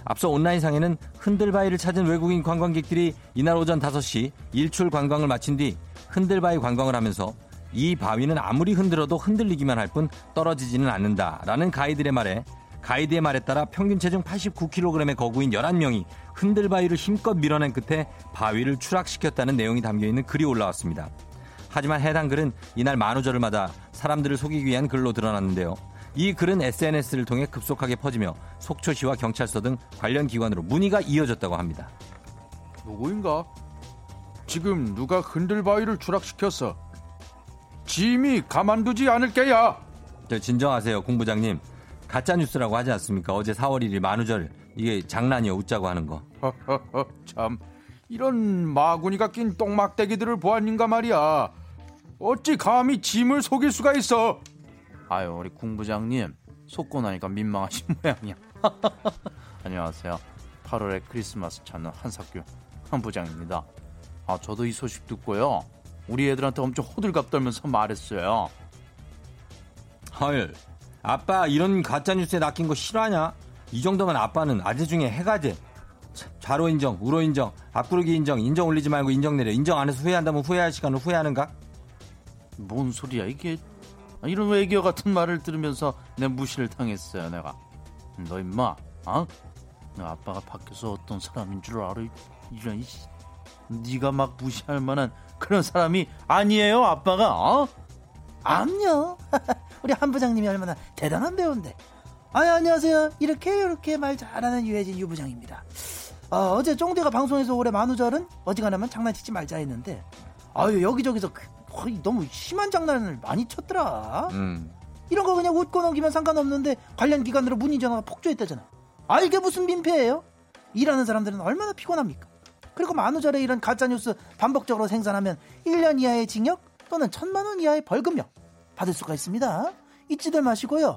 앞서 온라인상에는 흔들바위를 찾은 외국인 관광객들이 이날 오전 5시 일출 관광을 마친 뒤 흔들바위 관광을 하면서 이 바위는 아무리 흔들어도 흔들리기만 할 뿐 떨어지지는 않는다 라는 가이드의 말에 가이드의 말에 따라 평균 체중 89kg의 거구인 11명이 흔들바위를 힘껏 밀어낸 끝에 바위를 추락시켰다는 내용이 담겨 있는 글이 올라왔습니다. 하지만 해당 글은 이날 만우절을 맞아 사람들을 속이기 위한 글로 드러났는데요. 이 글은 SNS를 통해 급속하게 퍼지며 속초시와 경찰서 등 관련 기관으로 문의가 이어졌다고 합니다. 누구인가? 지금 누가 흔들바위를 추락시켰어? 짐이 가만두지 않을 게야. 저 진정하세요, 공부장님. 가짜 뉴스라고 하지 않습니까? 어제 4월 1일 만우절 이게 장난이요, 웃자고 하는 거. [laughs] 참 이런 마구니가 낀 똥막대기들을 보았는가 말이야. 어찌 감히 짐을 속일 수가 있어? 아유, 우리 궁부장님 속고 나니까 민망하신 [laughs] 모양이야. [laughs] 안녕하세요. 8월에 크리스마스 찾는 한석규 한 부장입니다. 아, 저도 이 소식 듣고요. 우리 애들한테 엄청 호들갑 떨면서 말했어요. 헐, 아빠 이런 가짜 뉴스에 낚인 거 싫어하냐? 이 정도면 아빠는 아재 중에 해가 돼. 자, 좌로 인정, 우로 인정, 앞구르기 인정, 인정 올리지 말고 인정 내려. 인정 안 해서 후회한다면 후회할 시간은 후회하는가? 뭔 소리야 이게? 아, 이런 외교 같은 말을 들으면서 내 무시를 당했어요 내가. 너 임마, 어? 너 아빠가 밖에서 어떤 사람인 줄 알아? 이런 이 네가 막 무시할 만한 그런 사람이 아니에요 아빠가 어? 암요. [laughs] 우리 한 부장님이 얼마나 대단한 배우인데. 아 안녕하세요. 이렇게 이렇게 말 잘하는 유해진 유 부장입니다. 어, 제 쫑대가 방송에서 올해 만우절은 어지간하면 장난치지 말자 했는데 아유 여기저기서 그- 거의 너무 심한 장난을 많이 쳤더라. 음. 이런 거 그냥 웃고 넘기면 상관없는데 관련 기관으로 문의 전화가 폭주했다잖아. 아 이게 무슨 민폐예요? 일하는 사람들은 얼마나 피곤합니까? 그리고 만우절에 이런 가짜뉴스 반복적으로 생산하면 1년 이하의 징역 또는 천만 원 이하의 벌금형 받을 수가 있습니다. 잊지들 마시고요.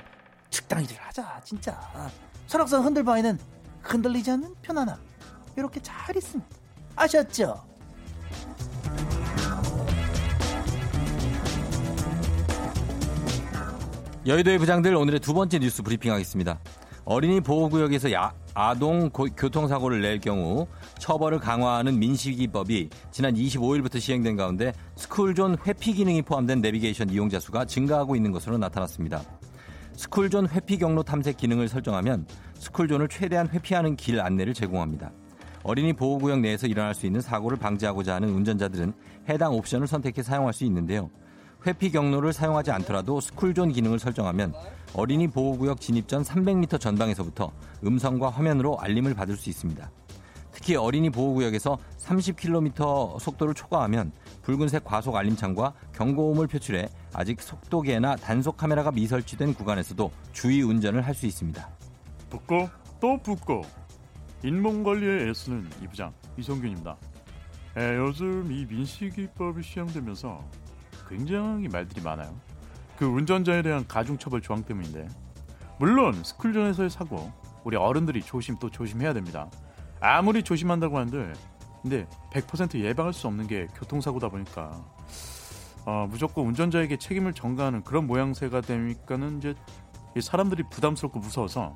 적당히들 하자 진짜. 설악산 흔들 바에는 흔들리지 않는 편안함 이렇게 잘 있습니다. 아셨죠? 여의도의 부장들 오늘의 두 번째 뉴스 브리핑하겠습니다. 어린이 보호구역에서 야- 아동 고- 교통사고를 낼 경우 처벌을 강화하는 민식이법이 지난 25일부터 시행된 가운데 스쿨존 회피 기능이 포함된 내비게이션 이용자 수가 증가하고 있는 것으로 나타났습니다. 스쿨존 회피 경로 탐색 기능을 설정하면 스쿨존을 최대한 회피하는 길 안내를 제공합니다. 어린이 보호구역 내에서 일어날 수 있는 사고를 방지하고자 하는 운전자들은 해당 옵션을 선택해 사용할 수 있는데요. 회피 경로를 사용하지 않더라도 스쿨존 기능을 설정하면 어린이 보호구역 진입 전 300m 전방에서부터 음성과 화면으로 알림을 받을 수 있습니다. 특히 어린이 보호구역에서 30km 속도를 초과하면 붉은색 과속 알림창과 경고음을 표출해 아직 속도계나 단속 카메라가 미설치된 구간에서도 주의 운전을 할 수 있습니다. 붙고 또 붙고 인몸 관리에 애쓰는 이 부장 이성균입니다. 에, 요즘 이 민식이법이 시행되면서 굉장히 말들이 많아요. 그 운전자에 대한 가중처벌 조항 때문인데 물론 스쿨존에서의 사고 우리 어른들이 조심 또 조심해야 됩니다. 아무리 조심한다고 한들 근데 100% 예방할 수 없는 게 교통사고다 보니까 어, 무조건 운전자에게 책임을 전가하는 그런 모양새가 되니까는 이제 이 사람들이 부담스럽고 무서워서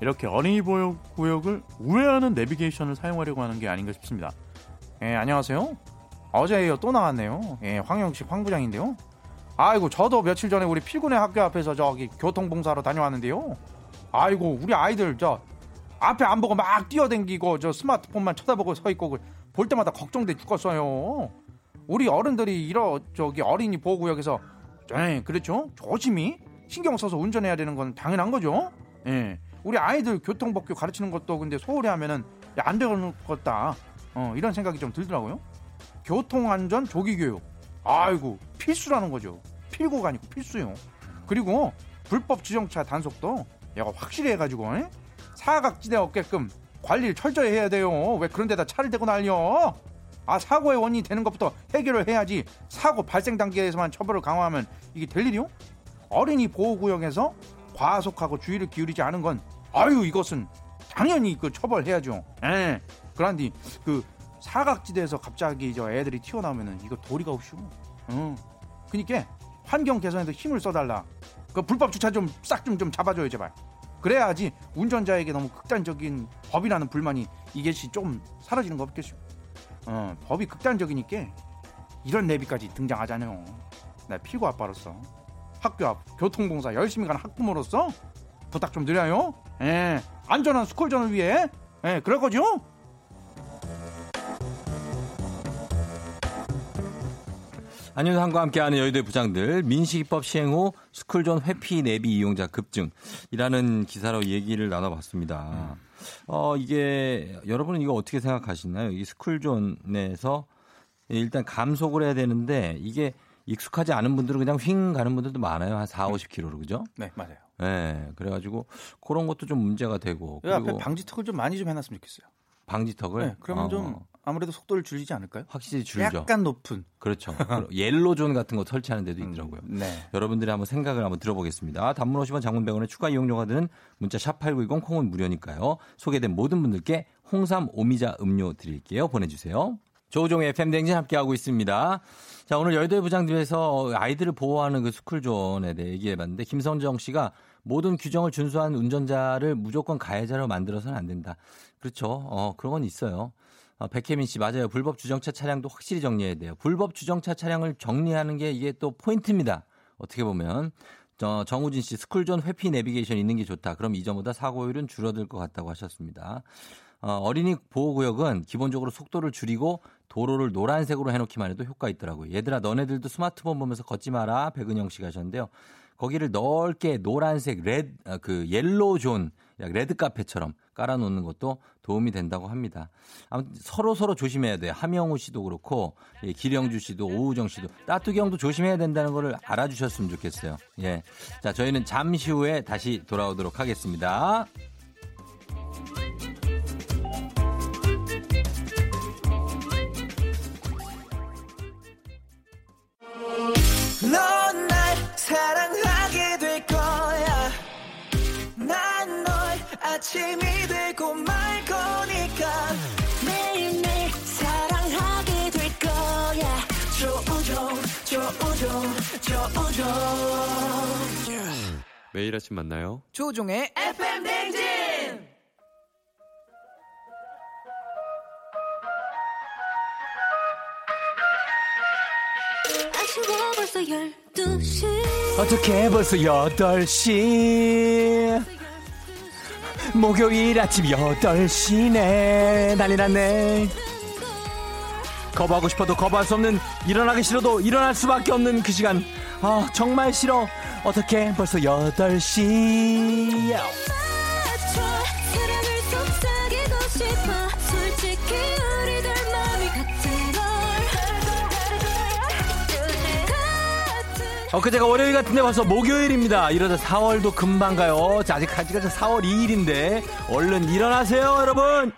이렇게 어린이 보호 구역을 우회하는 내비게이션을 사용하려고 하는 게 아닌가 싶습니다. 예, 안녕하세요. 어제 또 나왔네요. 예, 황영식 황 부장인데요. 아이고, 저도 며칠 전에 우리 필군의 학교 앞에서 저기 교통봉사로 다녀왔는데요. 아이고, 우리 아이들 저 앞에 안 보고 막 뛰어댕기고 저 스마트폰만 쳐다보고 서 있고 그볼 때마다 걱정돼 죽겠어요. 우리 어른들이 이러 저기 어린이 보호구역에서 예, 그렇죠. 조심히 신경 써서 운전해야 되는 건 당연한 거죠. 예. 우리 아이들 교통법규 가르치는 것도 근데 소홀히 하면은 야, 안 되는 것 같다. 어, 이런 생각이 좀 들더라고요. 교통안전 조기교육. 아이고, 필수라는 거죠. 필고가 아니고 필수요. 그리고 불법 주정차 단속도 얘가 확실히 해가지고 에? 사각지대 없게끔 관리를 철저히 해야 돼요. 왜 그런 데다 차를 대고 날려? 아 사고의 원인이 되는 것부터 해결을 해야지 사고 발생 단계에서만 처벌을 강화하면 이게 될 일이요? 어린이 보호구역에서 과속하고 주의를 기울이지 않은 건 아유 이것은 당연히 그 처벌해야죠. 예. 그런데 그 사각지대에서 갑자기 저 애들이 튀어나오면은 이거 도리가 없슈. 어. 그니까 환경 개선에도 힘을 써달라. 그 불법 주차 좀싹좀좀 잡아줘요 제발. 그래야지 운전자에게 너무 극단적인 법이라는 불만이 이것이 좀 사라지는 거 없겠슈. 어, 법이 극단적이니까 이런 내비까지 등장하잖아요. 나 피고 아빠로서 학교 앞 교통봉사 열심히 가는 학부모로서 부탁 좀 드려요. 예, 안전한 스쿨전을 위해 예, 그럴 거죠? 안윤상과 함께하는 여의도의 부장들 민식이법 시행 후 스쿨존 회피 내비 이용자 급증이라는 기사로 얘기를 나눠봤습니다. 어 이게 여러분은 이거 어떻게 생각하시나요? 이 스쿨존에서 일단 감속을 해야 되는데 이게 익숙하지 않은 분들은 그냥 휙 가는 분들도 많아요. 한 4, 50km로 그죠? 네, 맞아요. 네, 그래 가지고 그런 것도 좀 문제가 되고 그 앞에 방지턱을 좀 많이 좀 해 놨으면 좋겠어요. 방지턱을 네, 그러면 어, 좀 아무래도 속도를 줄이지 않을까요? 확실히 줄죠. 약간 높은. 그렇죠. [laughs] 옐로존 같은 거 설치하는 데도 있더라고요. 네. 여러분들이 한번 생각을 한번 들어보겠습니다. 단문 50원 장문 100원의 추가 이용료가 드는 문자 샵 8910 콩은 무료니까요. 소개된 모든 분들께 홍삼 오미자 음료 드릴게요. 보내주세요. 조종의 FM댕진 함께하고 있습니다. 자, 오늘 열대 부장집에서 아이들을 보호하는 그 스쿨존에 대해 얘기해 봤는데, 김성정 씨가 모든 규정을 준수한 운전자를 무조건 가해자로 만들어서는 안 된다. 그렇죠. 어, 그런 건 있어요. 어, 백혜민 씨, 맞아요. 불법 주정차 차량도 확실히 정리해야 돼요. 불법 주정차 차량을 정리하는 게 이게 또 포인트입니다. 어떻게 보면. 저, 정우진 씨, 스쿨존 회피 내비게이션 있는 게 좋다. 그럼 이전보다 사고율은 줄어들 것 같다고 하셨습니다. 어, 어린이 보호구역은 기본적으로 속도를 줄이고 도로를 노란색으로 해놓기만 해도 효과 있더라고요. 얘들아, 너네들도 스마트폰 보면서 걷지 마라. 백은영 씨가 하셨는데요. 거기를 넓게 노란색 red, 아, 그 yellow zone, 약 레드 카펫처럼 깔아놓는 것도 도움이 된다고 합니다. 아무튼 서로 서로 조심해야 돼요. 함영우 씨도 그렇고 예, 기령주 씨도 오우정 씨도 따뚜기 형도 조심해야 된다는 거를 알아주셨으면 좋겠어요. 예, 자 저희는 잠시 후에 다시 돌아오도록 하겠습니다. 사랑하게 될 거야. 난 널 아침이 되고 말 거니까. 매일매일 사랑하게 될 거야. 조우종, 조우종, 조우종. 매일 아침 만나요. 조종의 FM 댕진! 아쉬워 벌써 12시 어떻게 벌써 8시? 목요일 아침 8시네. 난리 났네. 거부하고 싶어도 거부할 수 없는 일어나기 싫어도 일어날 수밖에 없는 그 시간. 아 정말 싫어. 어떻게 벌써 8시 엊그제가 월요일 같은데 벌써 목요일입니다. 이러다 4월도 금방 가요. 자, 아직 아직까지 4월 2일인데 얼른 일어나세요, 여러분.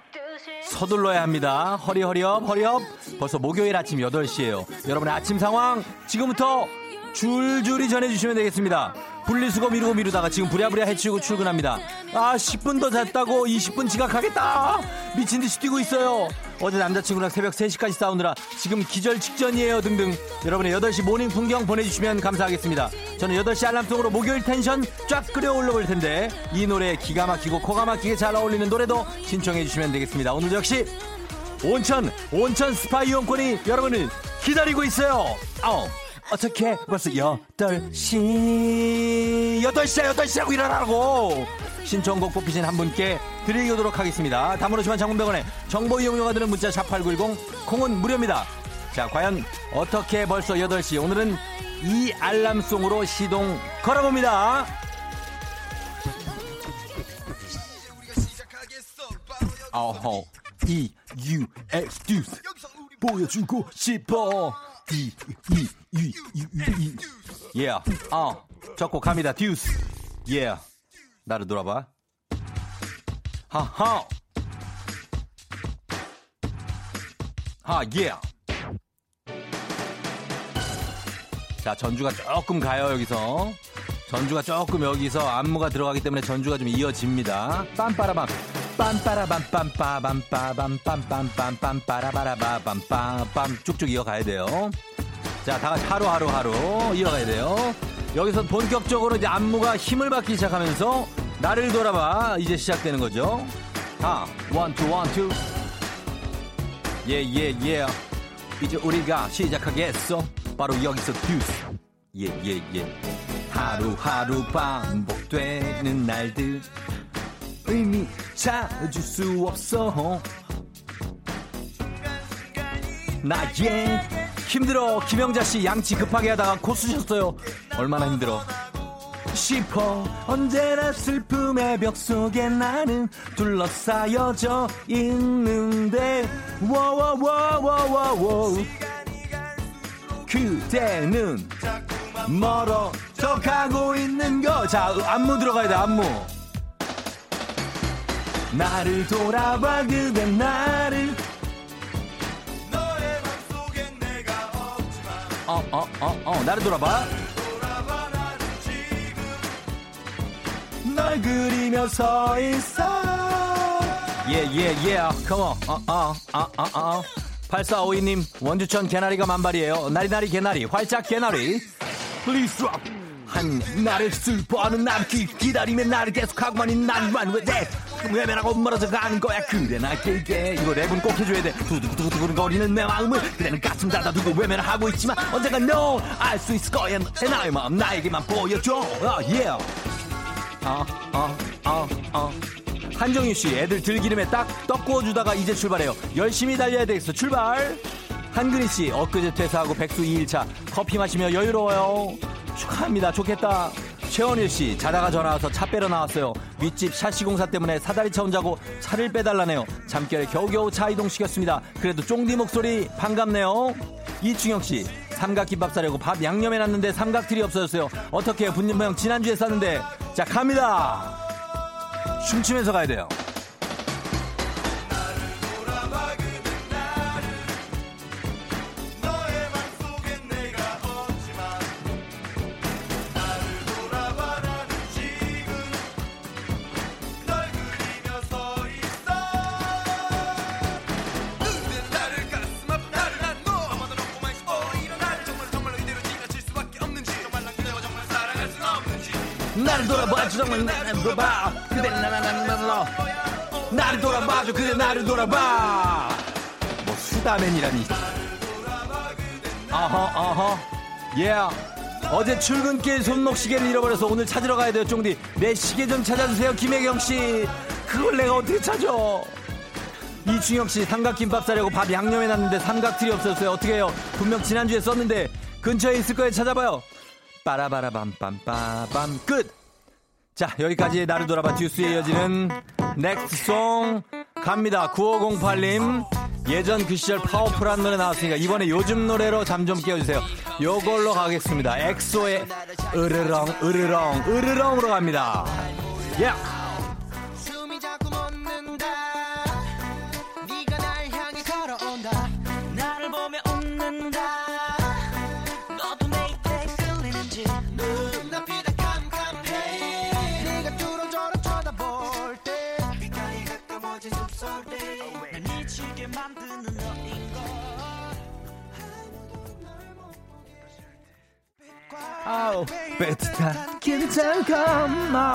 서둘러야 합니다. 허리 허리업 허리업. 벌써 목요일 아침 8시예요. 여러분의 아침 상황 지금부터 줄줄이 전해주시면 되겠습니다. 분리수거 미루고 미루다가 지금 부랴부랴 해치우고 출근합니다. 아 10분 더 잤다고 20분 지각하겠다. 미친 듯이 뛰고 있어요. 어제 남자친구랑 새벽 3시까지 싸우느라 지금 기절 직전이에요 등등. 여러분의 8시 morning 풍경 보내주시면 감사하겠습니다. 저는 8시 알람송으로 목요일 텐션 쫙 끌어올려 볼 텐데 이 노래 기가 막히고 코가 막히게 잘 어울리는 노래도 신청해 주시면 되겠습니다. 오늘 역시 온천 온천 스파 이용권이 여러분을 기다리고 있어요. 아우 어떻게 벌써 8시 8시야 8시라고 일어나라고 신청곡 뽑히신 한 분께 드리도록 하겠습니다. 담으로시만 장문병원에 정보 이용료가 드는 문자 샵8910 콩은 무료입니다. 자 과연 어떻게 벌써 8시 오늘은 이 알람송으로 시동 걸어봅니다. 어허 U X 듀스 보여주고 싶어 E U U U E yeah 어 적고 갑니다 듀스 yeah 나를 돌아봐 하하 하 yeah 자 전주가 조금 가요 여기서 전주가 조금 여기서 안무가 들어가기 때문에 전주가 좀 이어집니다 빰빠라밤 빰빠라밤 빰빠밤빰빰빰빰빰빰 빰빠라바라바밤빰빰 쭉쭉 이어가야 돼요. 자, 다 같이 하루하루 하루 이어가야 돼요. 여기서 본격적으로 이제 안무가 힘을 받기 시작하면서 나를 돌아봐 이제 시작되는 거죠. 하, one, two, one, two. 예, 예, 예. 이제 우리가 시작하겠어. 바로 여기서 듀스. 예, 예, 예. 하루하루 반복되는 날들. 의미 찾을 수 없어. 나의 힘들어. 김영자 씨 양치 급하게 하다가 코 쑤셨어요. 얼마나 힘들어. 싶어. 언제나 슬픔의 벽 속에 나는 둘러싸여져 있는데. 워워워워워워. 그대는 멀어 저 가고 있는 거자 안무 들어가야 돼 안무. 나를 돌아봐 그댄 나를. 너의 맘속엔 내가 없지만. 어어어어 어, 어, 어, 나를 돌아봐. 널 그리며 서 있어. 예예예 Come on. 어, 어, 어, 어, 어. 8452님 원주천 개나리가 만발이에요. 나리나리 개나리 활짝 개나리. Please. 한 나를 슬퍼하는 나를 기, 기다리면 나를 계속하고만 있는 나만 왜 돼? 외면하고 멀어져 가는 거야 그래 나 길게 이거 랩은 꼭 해줘야 돼 두두두두두 거리는 내 마음을 그대는 가슴 닫아두고 외면을 하고 있지만 언젠가 너알수 있을 거야 내 나의 마음 나에게만 보여줘 어, yeah. 어, 어, 어, 어. 한정희 씨, 애들 들기름에 딱 떡 구워주다가 이제 출발해요. 열심히 달려야 되겠어. 출발! 한근희 씨, 엊그제 퇴사하고 백수 2일차 커피 마시며 여유로워요. 축하합니다. 좋겠다. 최원일 씨, 자다가 전화 와서 차 빼러 나왔어요. 윗집 샤시 공사 때문에 사다리 차 혼자고 차를 빼달라네요. 잠결에 겨우겨우 차 이동시켰습니다. 그래도 쫑디 목소리 반갑네요. 이충혁 씨, 삼각김밥 싸려고 밥 양념해 놨는데 삼각틀이 없어졌어요. 어떻게? 분명 지난주에 쌌는데. 자, 갑니다. 춤추면서 가야 돼요. 나를 돌아봐줘 정말 나를 돌아봐. 그대 나나나나나 나를 돌아봐줘 그대 나를 돌아봐. 뭐 수다맨이라니. 어허 어허 예 어제 출근길 손목 시계를 잃어버려서 오늘 찾으러 가야 돼요 쫑디. 내 시계 좀 찾아주세요 김혜경씨. 그걸 내가 어떻게 찾아? 이충혁씨 삼각김밥 싸려고 밥 양념해놨는데 삼각틀이 없었어요. 어떻게 해요? 분명 지난주에 썼는데 근처에 있을 거예요. 찾아봐요 빠라바라밤빰빠밤. 끝! 자 여기까지 나를 돌아봐 듀스에 이어지는 넥스송 갑니다. 9508님 예전 그 시절 파워풀한 노래 나왔으니까 이번에 요즘 노래로 잠 좀 깨워주세요. 요걸로 가겠습니다. 엑소의 으르렁 으르렁 으르렁으로 갑니다. 야숨 아우 베트타 괜찮가마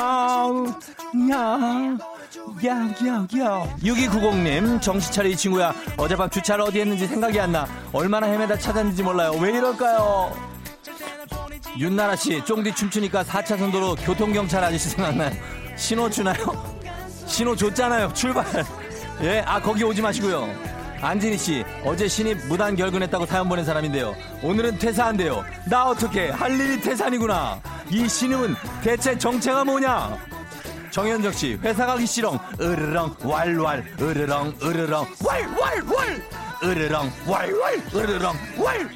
야야야야. 6290님 정신 차려 이 친구야. 어젯밤 주차를 어디 했는지 생각이 안 나. 얼마나 헤매다 찾았는지 몰라요. 왜 이럴까요? 윤나라 씨 쫑디 춤추니까 4차선 도로 교통경찰 아저씨 생각나요? 신호 주나요? 신호 줬잖아요. 출발. 예아 거기 오지 마시고요 안진희 씨 어제 신입 무단 결근했다고 사연 보낸 사람인데요. 오늘은 퇴사한대요. 나 어떻게 할 일이 퇴산이구나. 이 신입은 대체 정체가 뭐냐? 정현정 씨 회사 가기 싫어. 으르렁 왈왈 으르렁 으르렁 왈왈왈! 으르렁 왈왈 으르렁 왈!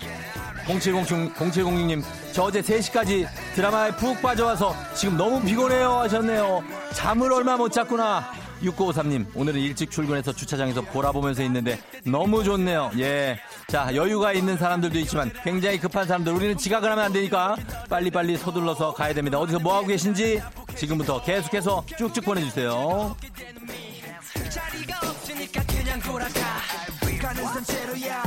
0706, 0706님, 저 어제 3시까지 드라마에 푹 빠져와서 지금 너무 피곤해요 하셨네요. 잠을 얼마 못 잤구나. 6953님, 오늘은 일찍 출근해서 주차장에서 보라 보면서 있는데 너무 좋네요. 예. 자, 여유가 있는 사람들도 있지만 굉장히 급한 사람들, 우리는 지각을 하면 안 되니까 빨리빨리 서둘러서 가야 됩니다. 어디서 뭐 하고 계신지 지금부터 계속해서 쭉쭉 보내주세요. 자리가 없으니까 그냥 돌아가 가는 산채로야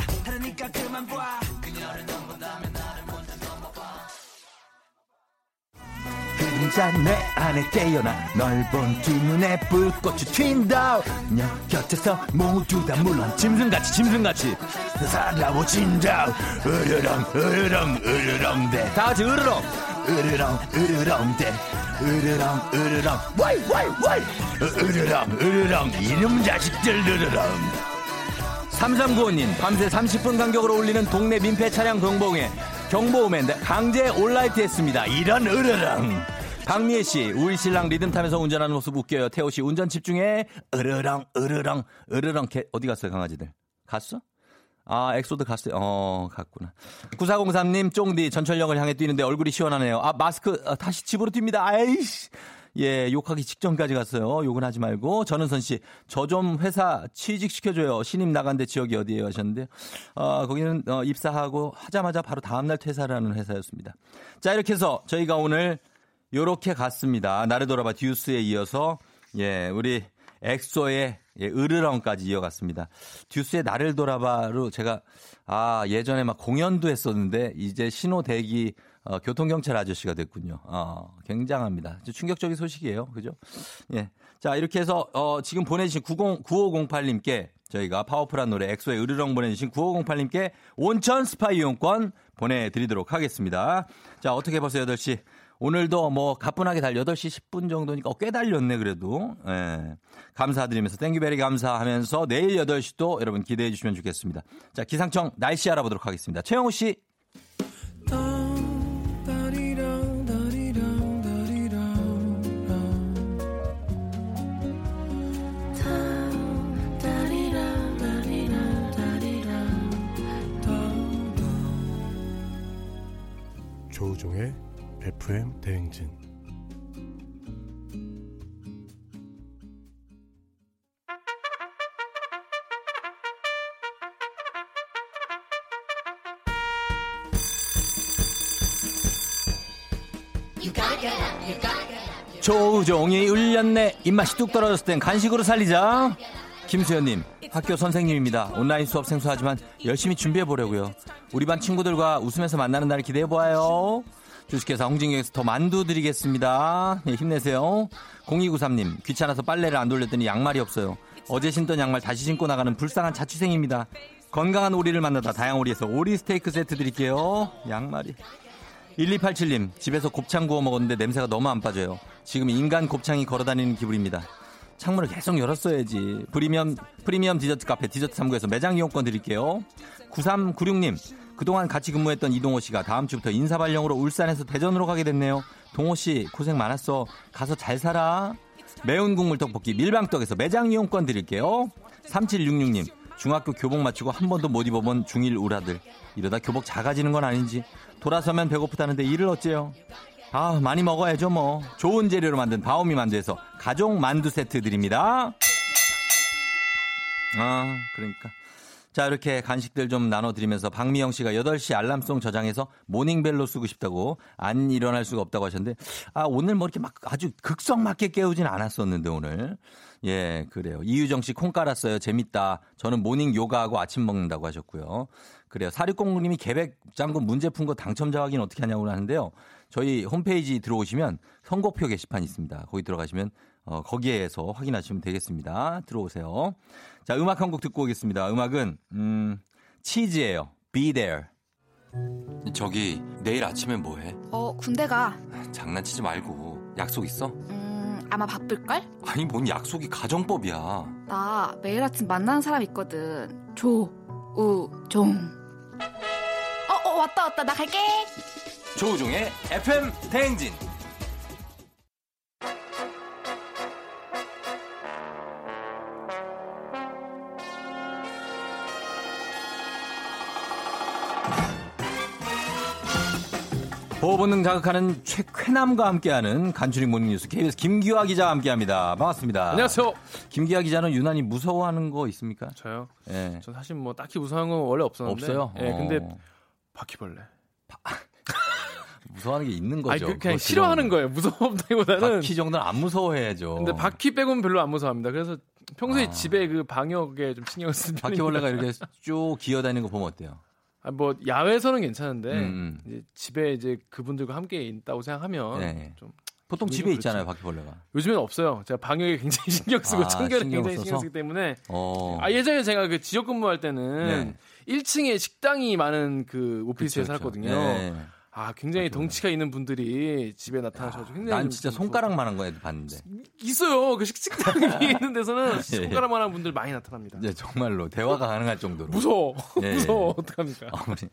그림자 내 안에 깨어나 널본두 눈에 불꽃이 튄다. 너 곁에서 모두 다 물론 짐승같이 짐승같이 살아오진다. 으르렁 으르렁 으르렁대. 다 같이 으르렁. 으르렁 으르렁대. 으르렁 으르렁. 와이 와이 와이. 으르렁 으르렁. 이놈 자식들 으르렁. 3395님 밤새 30분 간격으로 울리는 동네 민폐 차량 경보음에 경보음에 강제 올라이트 했습니다. 이런 으르렁 박미애 씨, 우리 신랑 리듬 타면서 운전하는 모습 웃겨요. 태호 씨, 운전 집중해. 으르렁, 으르렁, 으르렁. 개, 어디 갔어요, 강아지들? 갔어? 아, 엑소도 갔어요. 어, 갔구나. 9403님, 쫑디 전철역을 향해 뛰는데 얼굴이 시원하네요. 아, 마스크, 아, 다시 집으로 뜁니다. 아이씨. 예, 욕하기 직전까지 갔어요. 욕은 하지 말고. 전은선 씨, 저 좀 회사 취직시켜줘요. 신임 나간데 지역이 어디예요? 하셨는데, 아, 거기는 어, 입사하고 하자마자 바로 다음날 퇴사를 하는 회사였습니다. 자, 이렇게 해서 저희가 오늘 요렇게 갔습니다. 나를 돌아봐 듀스에 이어서, 예, 우리 엑소의 예, 으르렁까지 이어갔습니다. 듀스의 나를 돌아봐로 제가 아 예전에 막 공연도 했었는데 이제 신호 대기 어, 교통경찰 아저씨가 됐군요. 어, 굉장합니다. 충격적인 소식이에요. 그죠? 예. 자, 이렇게 해서 어, 지금 보내주신 90, 9508님께 저희가 파워풀한 노래 엑소의 으르렁 보내주신 9508님께 온천 스파 이용권 보내드리도록 하겠습니다. 자, 어떻게 벌써 8시. 오늘도 뭐 가뿐하게 달 8시 10분 정도니까 어, 꽤 달렸네 그래도. 예. 감사드리면서 thank you very 감사하면서 내일 8시도 여러분 기대해 주시면 좋겠습니다. 자, 기상청 날씨 알아보도록 하겠습니다. 최영우 씨. 조우종의 FM 대행진 조우종이 울렸네. 입맛이 뚝 떨어졌을 땐 간식으로 살리자. 김수현님, 학교 선생님입니다. 온라인 수업 생소하지만 열심히 준비해 보려고요. 우리 반 친구들과 웃으면서 만나는 날을 기대해 보아요. 주식회사 홍진경에서 더 만두 드리겠습니다. 네, 힘내세요. 0293님, 귀찮아서 빨래를 안 돌렸더니 양말이 없어요. 어제 신던 양말 다시 신고 나가는 불쌍한 자취생입니다. 건강한 오리를 만나다 다양오리에서 오리 스테이크 세트 드릴게요. 양말이. 1287님, 집에서 곱창 구워 먹었는데 냄새가 너무 안 빠져요. 지금 인간 곱창이 걸어다니는 기분입니다. 창문을 계속 열었어야지. 프리미엄, 프리미엄 디저트 카페 디저트 3구에서 매장 이용권 드릴게요. 9396님, 그동안 같이 근무했던 이동호 씨가 다음 주부터 인사발령으로 울산에서 대전으로 가게 됐네요. 동호 씨, 고생 많았어. 가서 잘 살아. 매운 국물 떡볶이 밀방떡에서 매장 이용권 드릴게요. 3766님, 중학교 교복 마치고 한 번도 못 입어본 중1 우라들. 이러다 교복 작아지는 건 아닌지. 돌아서면 배고프다는데 일을 어째요? 아, 많이 먹어야죠, 뭐. 좋은 재료로 만든 다오미 만두에서 가족 만두 세트 드립니다. 아, 그러니까. 자, 이렇게 간식들 좀 나눠드리면서 박미영 씨가 8시 알람송 저장해서 morning bell로 쓰고 싶다고 안 일어날 수가 없다고 하셨는데, 아, 오늘 뭐 이렇게 막 아주 극성 맞게 깨우진 않았었는데, 오늘. 예, 그래요. 이유정 씨 콩 깔았어요. 재밌다. 저는 morning 요가하고 아침 먹는다고 하셨고요. 그래요. 4609님이 계획 장군 문제 푼 거 당첨자 확인 어떻게 하냐고 하는데요. 저희 홈페이지 들어오시면 선곡표 게시판 있습니다. 거기 들어가시면 어, 거기에서 확인하시면 되겠습니다. 들어오세요. 자, 음악 한 곡 듣고 오겠습니다. 음악은 음, 치즈예요. Be There. 저기 내일 아침에 뭐 해? 어, 군대 가. 장난치지 말고 약속 있어? 음, 아마 바쁠걸? 아니 뭔 약속이 가정법이야. 나 매일 아침 만나는 사람 있거든. 조, 우, 종. 어, 어, 왔다, 왔다. 나 갈게. 조우종의 FM 대행진. 보호 본능 자극하는 최쾌남과 함께하는 간추린 모닝뉴스 KBS 김기화 기자와 함께합니다. 반갑습니다. 안녕하세요. 김기화 기자는 유난히 무서워하는 거 있습니까? 저요? 예. 저 사실 뭐 딱히 무서운 건 원래 없었는데. 없어요? 예, 근데 어. 바퀴벌레. [laughs] 무서워하는 게 있는 거죠. 아니, 그- 그냥 싫어하는 거예요. 무서움다기보다는. 바퀴 정도는 안 무서워해야죠. 근데 바퀴 빼고는 별로 안 무서워합니다. 그래서 평소에 아. 집에 그 방역에 좀 신경을 쓰는 바퀴벌레가. 이렇게 쭉 기어다니는 거 보면 어때요? 아, 뭐 야외에서는 괜찮은데 음, 이제 집에 이제 그분들과 함께 있다고 생각하면 네. 좀 보통 집에 그렇지. 있잖아요, 바퀴벌레가. 요즘에는 없어요. 제가 방역에 굉장히 [laughs] 신경 쓰고 아, 청결에 굉장히 신경? 쓰기 때문에 어. 아 예전에 제가 그 지역 근무할 때는 네. 1층에 식당이 많은 그 오피스에 그쵸. 살았거든요. 네. 아 굉장히 덩치가 있는 분들이 집에 나타나셔서 굉장히 난좀 진짜 무서워. 손가락만한 거 봤는데. 있어요. 그 식- 식당이 [laughs] 있는 데서는 예. 손가락만한 분들 많이 나타납니다. 네, 정말로 대화가 가능할 정도로. 무서워. 예, 무서워. 예. 어떡합니까? 아, 우리,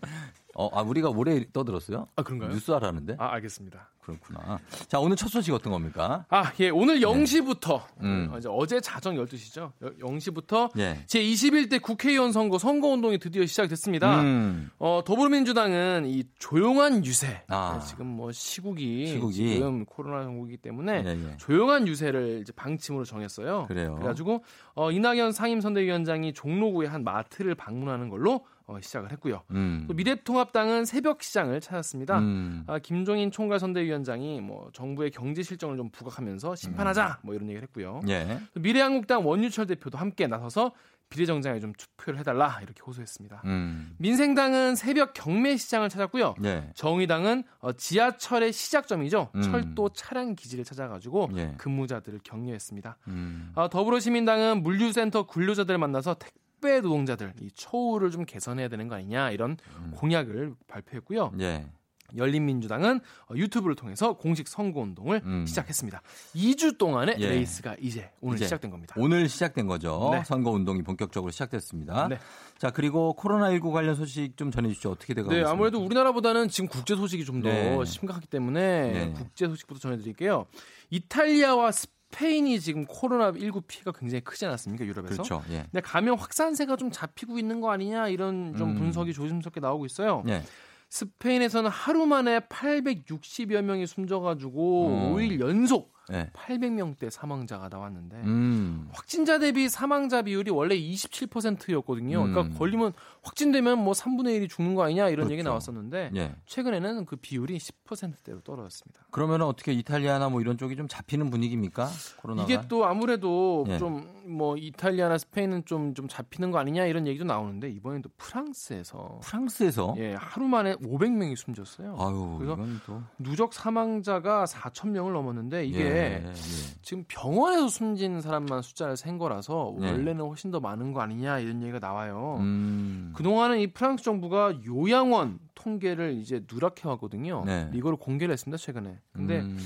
어, 아, 우리가 올해 떠들었어요? 아 그런가요? 뉴스 하라는데? 아 알겠습니다. 그렇구나. 자, 오늘 첫 소식 어떤 겁니까? 아, 예, 오늘 0시부터, 음. 어, 이제 어제 자정 12시죠. 0시부터 예. 제 21대 국회의원 선거 선거 운동이 드디어 시작됐습니다. 음. 어, 더불어민주당은 이 조용한 유세. 아. 네, 지금 뭐 시국이, 시국이. 지금 코로나 전국이기 때문에 예, 예. 조용한 유세를 이제 방침으로 정했어요. 그래요. 그래가지고 어, 이낙연 상임선대위원장이 종로구의 한 마트를 방문하는 걸로 어, 시작을 했고요. 음. 또 미래통합당은 새벽 시장을 찾았습니다. 음. 아, 김종인 총괄 선대위원장이 뭐 정부의 경제 실정을 좀 부각하면서 심판하자 뭐 이런 얘기를 했고요. 예. 또 미래한국당 원유철 대표도 함께 나서서 비례정장에 좀 투표를 해달라 이렇게 호소했습니다. 음. 민생당은 새벽 경매 시장을 찾았고요. 예. 정의당은 어, 지하철의 시작점이죠. 음. 철도 차량 기지를 찾아가지고 예. 근무자들을 격려했습니다. 음. 아, 더불어시민당은 물류센터 근로자들을 만나서 택배 노동자들 이 처우를 좀 개선해야 되는 거 아니냐 이런 공약을 발표했고요. 음. 예. 열린민주당은 어, 유튜브를 통해서 공식 선거 운동을 음. 시작했습니다. 2주 동안의 예. 레이스가 이제 오늘 이제 시작된 겁니다. 오늘 시작된 거죠. 네. 선거 운동이 본격적으로 시작됐습니다. 네. 자, 그리고 코로나19 관련 소식 좀 전해 주시죠. 어떻게 돼가고 네, 있습니까? 아무래도 우리나라보다는 지금 국제 소식이 좀더 네. 심각하기 때문에 네. 국제 소식부터 전해드릴게요. 이탈리아와 스페인이 지금 코로나19 피해가 굉장히 크지 않았습니까? 유럽에서. 그렇죠. 예. 근데 감염 확산세가 좀 잡히고 있는 거 아니냐 이런 좀 음. 분석이 조심스럽게 나오고 있어요. 예. 스페인에서는 하루 만에 860여 명이 숨져가지고 어. 5일 연속 예. 800명대 사망자가 나왔는데 음. 확진자 대비 사망자 비율이 원래 27%였거든요. 음. 그러니까 걸리면 확진되면 뭐 3분의 1이 죽는 거 아니냐 이런 얘기 그렇죠. 나왔었는데 예. 최근에는 그 비율이 10%대로 떨어졌습니다. 그러면 어떻게 이탈리아나 뭐 이런 쪽이 좀 잡히는 분위기입니까? 코로나가? 이게 또 아무래도 예. 좀뭐 이탈리아나 스페인은 좀좀 잡히는 거 아니냐 이런 얘기도 나오는데 이번엔 또 프랑스에서 프랑스에서 예 하루 만에 500명이 숨졌어요. 아유, 그래서 누적 사망자가 4천 명을 넘었는데 이게 예, 예. 지금 병원에서 숨진 사람만 숫자를 센 거라서 네. 원래는 훨씬 더 많은 거 아니냐 이런 얘기가 나와요. 음. 그동안은 이 프랑스 정부가 요양원 통계를 이제 누락해 왔거든요. 네. 이거를 공개를 했습니다, 최근에. 근데 음.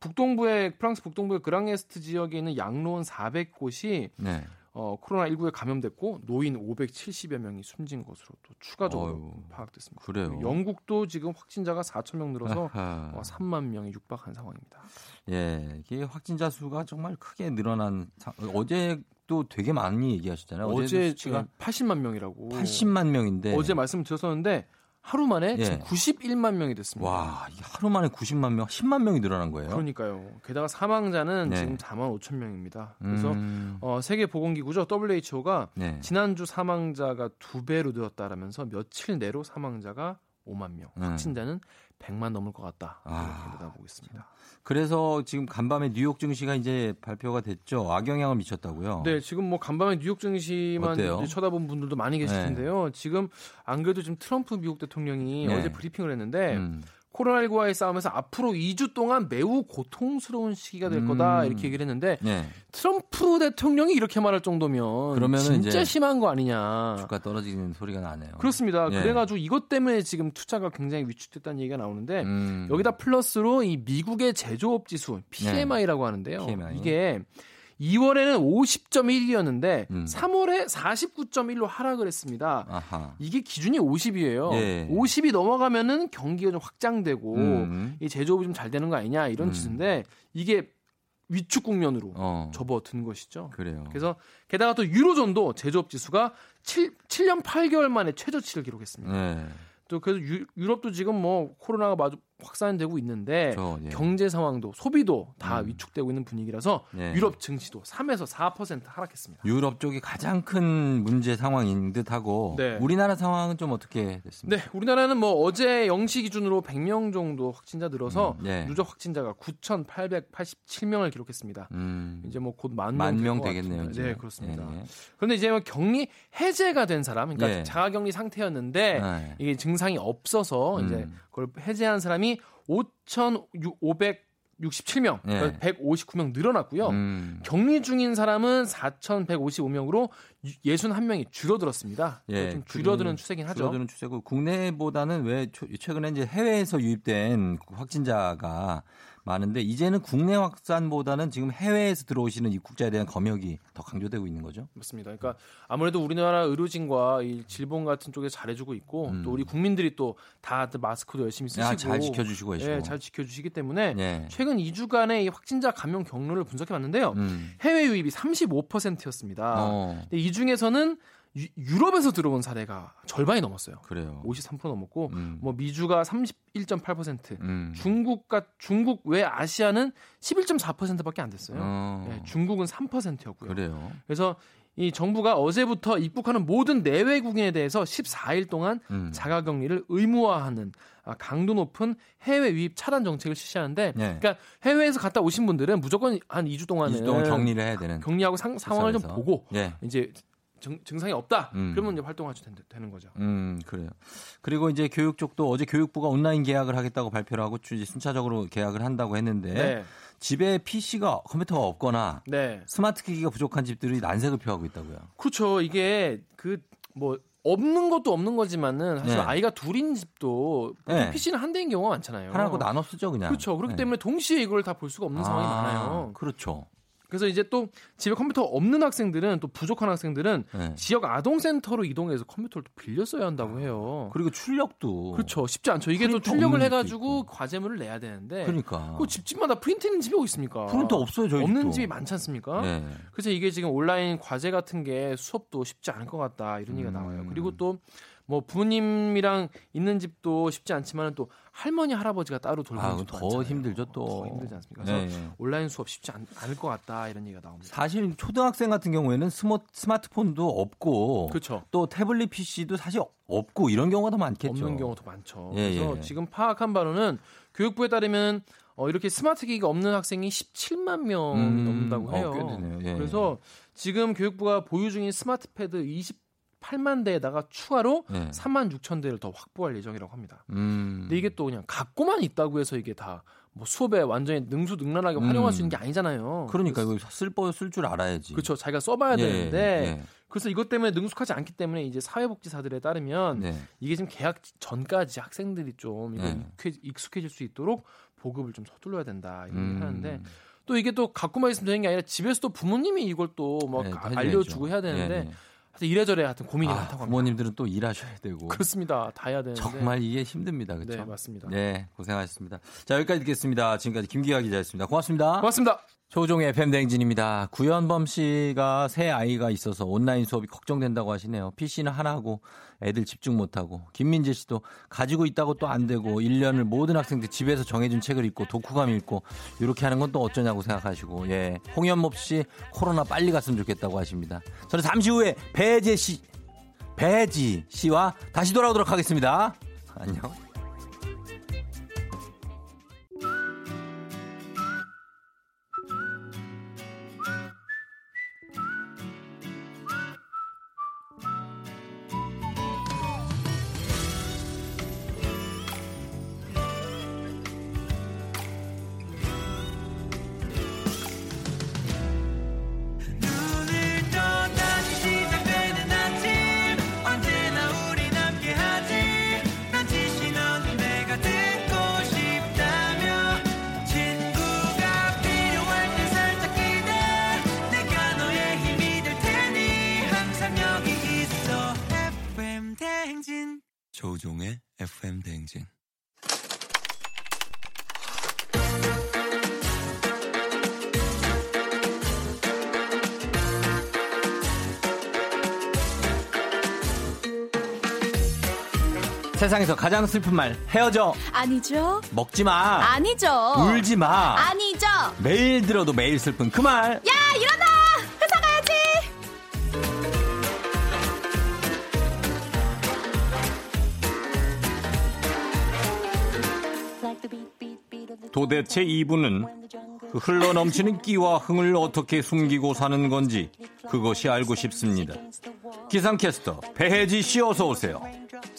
북동부의 프랑스 북동부의 그랑에스트 지역에 있는 양로원 400곳이 네. 어, 코로나19에 감염됐고 노인 570여 명이 숨진 것으로 또 추가적으로 어휴, 파악됐습니다. 그래요. 영국도 지금 확진자가 4천 명 늘어서 아하. 어, 3만 명이 육박한 상황입니다. 예, 이게 확진자 수가 정말 크게 늘어난 상, 어제도 되게 많이 얘기하셨잖아요. 어제 수치가 80만 명이라고 80만 명인데 어제 말씀 드렸었는데 하루 만에 예. 지금 91만 명이 됐습니다. 와, 하루 만에 90만 명, 10만 명이 늘어난 거예요. 그러니까요. 게다가 사망자는 네. 지금 4만 5천 명입니다. 그래서 음, 어, 세계 보건기구죠 WHO가 네. 지난주 사망자가 두 배로 늘었다라면서 며칠 내로 사망자가 5만 명, 음. 확진자는 100만 넘을 것 같다. 아, 이렇게 내다보고 있습니다. 그래서 지금 간밤에 뉴욕 증시가 이제 발표가 됐죠. 악영향을 미쳤다고요. 네, 지금 뭐 간밤에 뉴욕 증시만 쳐다본 분들도 많이 계실 네. 텐데요. 지금 안 그래도 지금 트럼프 미국 대통령이 네. 어제 브리핑을 했는데 음, 코로나19와의 싸움에서 앞으로 2주 동안 매우 고통스러운 시기가 될 거다 음. 이렇게 얘기를 했는데 네. 트럼프 대통령이 이렇게 말할 정도면 그러면은 진짜 심한 거 아니냐. 주가 떨어지는 소리가 나네요. 그렇습니다. 예. 그래가지고 이것 때문에 지금 투자가 굉장히 위축됐다는 얘기가 나오는데 음, 여기다 플러스로 이 미국의 제조업 지수 PMI라고 하는데요. PMI. 이게 2월에는 50.1이었는데 음. 3월에 49.1로 하락을 했습니다. 아하. 이게 기준이 50이에요. 예. 50이 넘어가면은 경기가 좀 확장되고 음. 이 제조업이 좀 잘 되는 거 아니냐 이런 음. 지수인데 이게 위축 국면으로 어, 접어든 것이죠. 그래요. 그래서 게다가 또 유로존도 제조업 지수가 7, 7년 8개월 만에 최저치를 기록했습니다. 네. 또 그래서 유, 유럽도 지금 뭐 코로나가 마주 확산되고 있는데 저, 예. 경제 상황도 소비도 다 음. 위축되고 있는 분위기라서 네. 유럽 증시도 3에서 4% 하락했습니다. 유럽 쪽이 가장 큰 문제 상황인 듯하고 네. 우리나라 상황은 좀 어떻게 됐습니까? 네, 우리나라는 뭐 어제 0시 기준으로 100명 정도 확진자 늘어서 음, 네. 누적 확진자가 9,887명을 기록했습니다. 음, 이제 뭐 곧 만명만될명것 되겠네요. 이제. 네, 그렇습니다. 예, 예. 그런데 이제 뭐 격리 해제가 된 사람, 그러니까 예. 자가격리 상태였는데 네. 이게 증상이 없어서 음. 이제 그걸 해제한 사람이 5,567명, 예. 그러니까 159명 늘어났고요. 음, 격리 중인 사람은 4,155명으로 61명이 줄어들었습니다. 예, 좀 줄어드는 그 추세긴 하죠. 줄어드는 추세고 국내보다는 왜 초- 최근에 이제 해외에서 유입된 확진자가 많은데 이제는 국내 확산보다는 지금 해외에서 들어오시는 입국자에 대한 검역이 더 강조되고 있는 거죠. 맞습니다. 그러니까 아무래도 우리나라 의료진과 이 질본 같은 쪽에 잘해주고 있고 음. 또 우리 국민들이 또 다들 마스크도 열심히 쓰시고 아, 잘 지켜주시고 계시고. 예, 잘 지켜주시기 때문에 예. 최근 2주간의 이 확진자 감염 경로를 분석해 봤는데요. 음. 해외 유입이 35%였습니다. 어. 근데 이 중에서는 유, 럽에서 들어온 사례가 절반이 넘었어요. 그래요. 53% 넘었고 음. 뭐 미주가 31.8%, 음. 중국과 중국 외 아시아는 11.4%밖에 안 됐어요. 어. 네, 중국은 3%였고요. 그래요. 그래서 이 정부가 어제부터 입국하는 모든 내외국인에 대해서 14일 동안 음. 자가격리를 의무화하는 아, 강도 높은 해외 유입 차단 정책을 실시하는데, 네. 그러니까 해외에서 갔다 오신 분들은 무조건 한 2주 동안은 2주 동안 격리를 해야 되는. 격리하고 상, 상황을 좀. 보고 예. 이제 증, 증상이 없다. 음. 그러면 이제 활동할 수 되는, 되는 거죠. 음, 그래요. 그리고 이제 교육 쪽도 어제 교육부가 온라인 계약을 하겠다고 발표를 하고 주- 순차적으로 계약을 한다고 했는데 네. 집에 PC가 컴퓨터가 없거나 네. 스마트 기기가 부족한 집들이 난색을 표하고 있다고요. 그렇죠. 이게 그뭐 없는 것도 없는 거지만은 사실 네. 아이가 둘인 집도 네. PC는 한 대인 경우가 많잖아요. 하나고 나눠 쓰죠, 그냥. 그렇죠. 그렇기 네. 때문에 동시에 이걸 다 볼 수가 없는 상황이 아, 많아요. 그렇죠. 그래서 이제 또 집에 컴퓨터가 없는 학생들은 또 부족한 학생들은 네. 지역 아동센터로 이동해서 컴퓨터를 또 빌려 써야 한다고 해요. 그리고 출력도 그렇죠. 쉽지 않죠. 이게 또 출력을 해가지고 과제물을 내야 되는데. 그러니까. 그 집집마다 프린트 있는 집이 어디 있습니까? 프린터 없어요, 저희 없는 집도. 집이 많지 않습니까? 네. 그래서 이게 지금 온라인 과제 같은 게 수업도 쉽지 않을 것 같다 이런 얘기가 음. 나와요. 그리고 또 뭐 부모님이랑 있는 집도 쉽지 않지만 또 할머니 할아버지가 따로 돌보는 아, 집도 더 많잖아요. 힘들죠, 또. 더 힘들지 않습니까? 그래서 네, 네. 온라인 수업 쉽지 않, 을것 같다 이런 얘기가 나옵니다. 사실 초등학생 같은 경우에는 스모, 스마트폰도 없고 그렇죠. 또 태블릿 PC도 사실 없고 이런 경우가 더 많겠죠. 없는 경우도 많죠. 예, 그래서 예. 지금 파악한 바로는 교육부에 따르면 어, 이렇게 스마트 기기가 없는 학생이 17만 명 음, 넘는다고 어, 해요. 꽤 되네요. 예. 그래서 지금 교육부가 보유 중인 스마트패드 28만 대에다가 추가로 예. 3만 6천 대를 더 확보할 예정이라고 합니다. 음. 근데 이게 또 그냥 갖고만 있다고 해서 이게 다 뭐 수업에 완전히 능수능란하게 활용할 음. 수 있는 게 아니잖아요. 그러니까 이거 쓸 쓸줄 알아야지. 그렇죠. 자기가 써봐야 예, 되는데 예. 그래서 이것 때문에 능숙하지 않기 때문에 이제 사회복지사들에 따르면 네. 이게 지금 계약 전까지 학생들이 좀 네. 익숙해- 익숙해질 수 있도록 보급을 좀 서둘러야 된다 이런 음. 하는데 또 이게 또 갖고만 있으면 되는 게 아니라 집에서도 부모님이 이걸 또뭐 네. 알려주고 해야 되는데 예, 예. 하여튼 이래저래 하여튼 고민이 아, 많다고 합니다. 부모님들은 또 일하셔야 되고. 그렇습니다. 다 해야 되는데 정말 이게 힘듭니다. 그렇죠? 네 맞습니다. 네, 고생하셨습니다. 자, 여기까지 듣겠습니다. 지금까지 김기화 기자였습니다. 고맙습니다. 고맙습니다. 조종의 FM 대행진입니다. 구현범 씨가 새 아이가 있어서 온라인 수업이 걱정된다고 하시네요. PC는 하나고 애들 집중 못하고 김민재 씨도 가지고 있다고 또 안 되고 1년을 모든 학생들 집에서 정해준 책을 읽고 독후감 읽고 이렇게 하는 건 또 어쩌냐고 생각하시고 예 홍현목 씨 코로나 빨리 갔으면 좋겠다고 하십니다. 저는 잠시 후에 배재 씨 배지 씨와 다시 돌아오도록 하겠습니다. 안녕. 세상에서 가장 슬픈 말 헤어져 아니죠. 먹지 마 아니죠. 울지 마 아니죠. 매일 들어도 매일 슬픈 그 말 야, 일어나! 회사 가야지! 도대체 이분은 그 흘러 넘치는 끼와 흥을 어떻게 숨기고 사는 건지 그것이 알고 싶습니다. 기상캐스터 배혜지 씨 어서 오세요.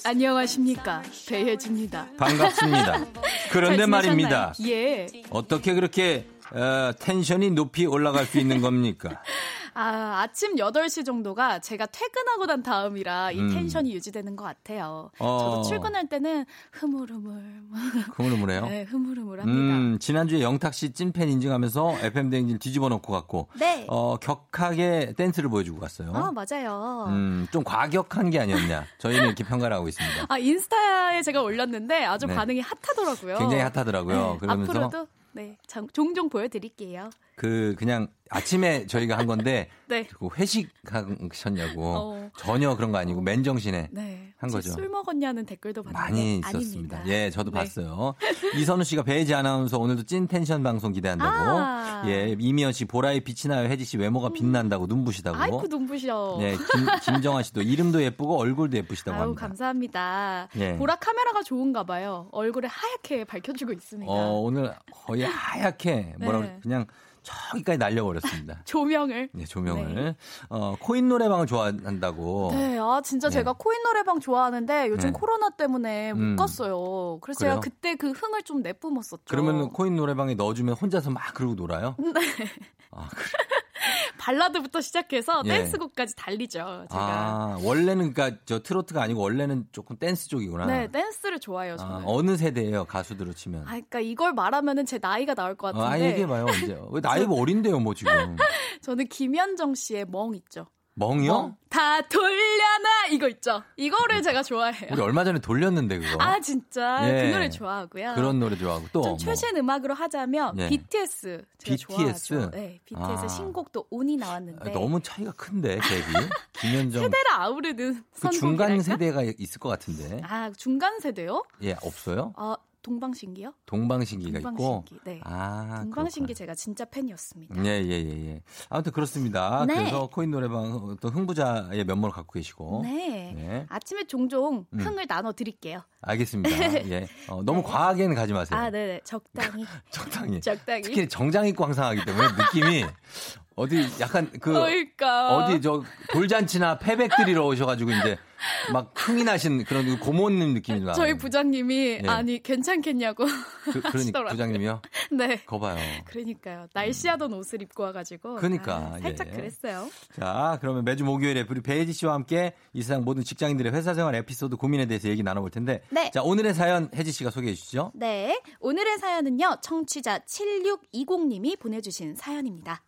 안녕하십니까. 배혜지입니다. 반갑습니다. [laughs] 그런데 잘 말입니다. 예. 어떻게 그렇게 어, 텐션이 높이 올라갈 수 있는 겁니까? 아, 아침 8시 정도가 제가 퇴근하고 난 다음이라 이 음. 텐션이 유지되는 것 같아요. 어. 저도 출근할 때는 흐물흐물. [laughs] 흐물흐물해요. 네, 흐물흐물합니다. 음, 지난주에 영탁 씨 찐팬 인증하면서 FM 대행진 뒤집어 놓고 갔고 네. 어, 격하게 댄스를 보여주고 갔어요. 아, 맞아요. 음, 좀 과격한 게 아니었냐. 저희는 이렇게 평가를 하고 있습니다. 아, 인스타에 제가 올렸는데 아주 네. 반응이 핫하더라고요. 굉장히 핫하더라고요. 네, 그러면서 앞으로도 네, 장- 종종 보여드릴게요. 그 그냥 아침에 저희가 한 건데 [laughs] 네. 그 회식하셨냐고 어. 전혀 그런 거 아니고 맨정신에 네. 한 거죠. 술 먹었냐는 댓글도 봤는데 많이 있었습니다. 아닙니다. 예, 저도 네. 봤어요. 이선우 씨가 배지 아나운서 오늘도 찐 텐션 방송 기대한다고. 아. 예, 이미연 씨 보라에 빛이 나요. 혜지 씨 외모가 빛난다고 눈부시다고. 아이고 눈부셔. 예, 김, 김정아 씨도 이름도 예쁘고 얼굴도 예쁘시다고 아유 합니다. 감사합니다. 예. 보라 카메라가 좋은가 봐요. 얼굴에 하얗게 밝혀주고 있습니다. 어, 오늘 거의 하얗게 뭐라고 네. 그냥 저기까지 날려버렸습니다. [laughs] 조명을. 예, 조명을. 어, 코인 노래방을 좋아한다고. 네, 아 진짜 네. 제가 코인 노래방 좋아하는데 요즘 네. 코로나 때문에 못 음. 갔어요. 그래서 그래요? 제가 그때 그 흥을 좀 내뿜었었죠. 그러면 코인 노래방에 넣어주면 혼자서 막 그러고 놀아요? 네. [laughs] 발라드부터 시작해서 예. 댄스곡까지 달리죠. 제가. 아, 원래는 그니까 저 트로트가 아니고 원래는 조금 댄스 쪽이구나. 네, 댄스를 좋아해요, 저는. 아, 어느 세대예요, 가수들로 치면? 아, 그러니까 이걸 말하면은 제 나이가 나올 것 어, 같은데. 아, 얘기해봐요, 언제. 왜 나이가 [laughs] 어린데요, 뭐 지금. [laughs] 저는 김현정 씨의 멍 있죠. 멍이요? 멍. 다 돌려놔 이거 있죠. 이거를 제가 좋아해요. 우리 얼마 전에 돌렸는데, 그거. 아 진짜 예. 그 노래 좋아하고요. 그런 노래 좋아하고 또. 좀 뭐. 최신 음악으로 하자면 예. BTS 제가 BTS? 좋아하죠. 네, BTS 아. 신곡도 운이 아, 나왔는데 너무 차이가 큰데, 갭이. [laughs] 김현정. 세대를 아우르는 그? 중간 세대가 있을 것 같은데. 아 중간 세대요? 예, 없어요? 아 동방신기요? 동방신기가 있고. 동방신기. 네. 아, 동방신기 제가 진짜 팬이었습니다. 예, 예, 예, 예. 아무튼 그렇습니다. 네. 그래서 코인 노래방 또 흥부자의 면모를 갖고 계시고. 네. 네. 아침에 종종 음. 흥을 나눠 드릴게요. 알겠습니다. 예. 어, 너무 [laughs] 과하게는 가지 마세요. 아, 네 네. 적당히. [laughs] 적당히. 적당히. 특히 정장 입고 항상 하기 때문에 느낌이 [laughs] 어디 약간 그 그러니까. 어디 저 돌잔치나 패백들이러 오셔가지고 이제 막 흥이 나신 그런 고모님 느낌이 나요. 저희 부장님이 예. 아니 괜찮겠냐고 그, 그러니까 하시더라고요. 부장님이요? 네. 거 봐요. 그러니까요. 날씨하던 옷을 입고 와가지고. 그러니까, 아, 살짝 예. 그랬어요. 자, 그러면 매주 목요일에 우리 배혜지 씨와 함께 이 세상 모든 직장인들의 회사 생활 에피소드 고민에 대해서 얘기 나눠볼 텐데. 네. 자, 오늘의 사연 혜지 씨가 소개해 주시죠. 네. 오늘의 사연은요. 청취자 7620님이 보내주신 사연입니다.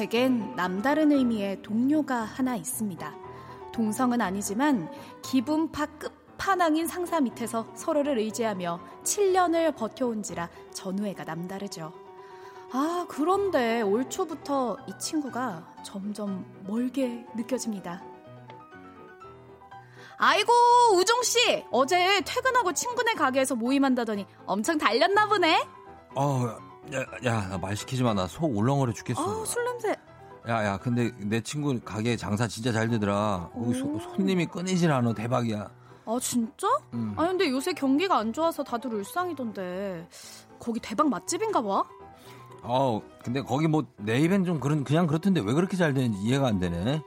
제겐 남다른 의미의 동료가 하나 있습니다. 동성은 아니지만 기분파 끝판왕인 상사 밑에서 서로를 의지하며 7년을 버텨온지라 전우애가 남다르죠. 아, 그런데 올 초부터 이 친구가 점점 멀게 느껴집니다. 아이고, 우종씨! 어제 퇴근하고 친구네 가게에서 모임한다더니 엄청 달렸나 보네? 어, 야, 야, 나말 시키지 마. 나 속 울렁거려 죽겠어. 아우, 술 냄새. 야, 야, 근데 내 친구 가게 장사 진짜 잘 되더라. 거기 소- 손님이 끊이질 않아. 대박이야. 아, 진짜? 음. 아니, 근데 요새 경기가 안 좋아서 다들 울상이던데. 거기 대박 맛집인가 봐? 어, 근데 거기 뭐 내 입엔 좀 그런 그냥 그렇던데 왜 그렇게 잘 되는지 이해가 안 되네.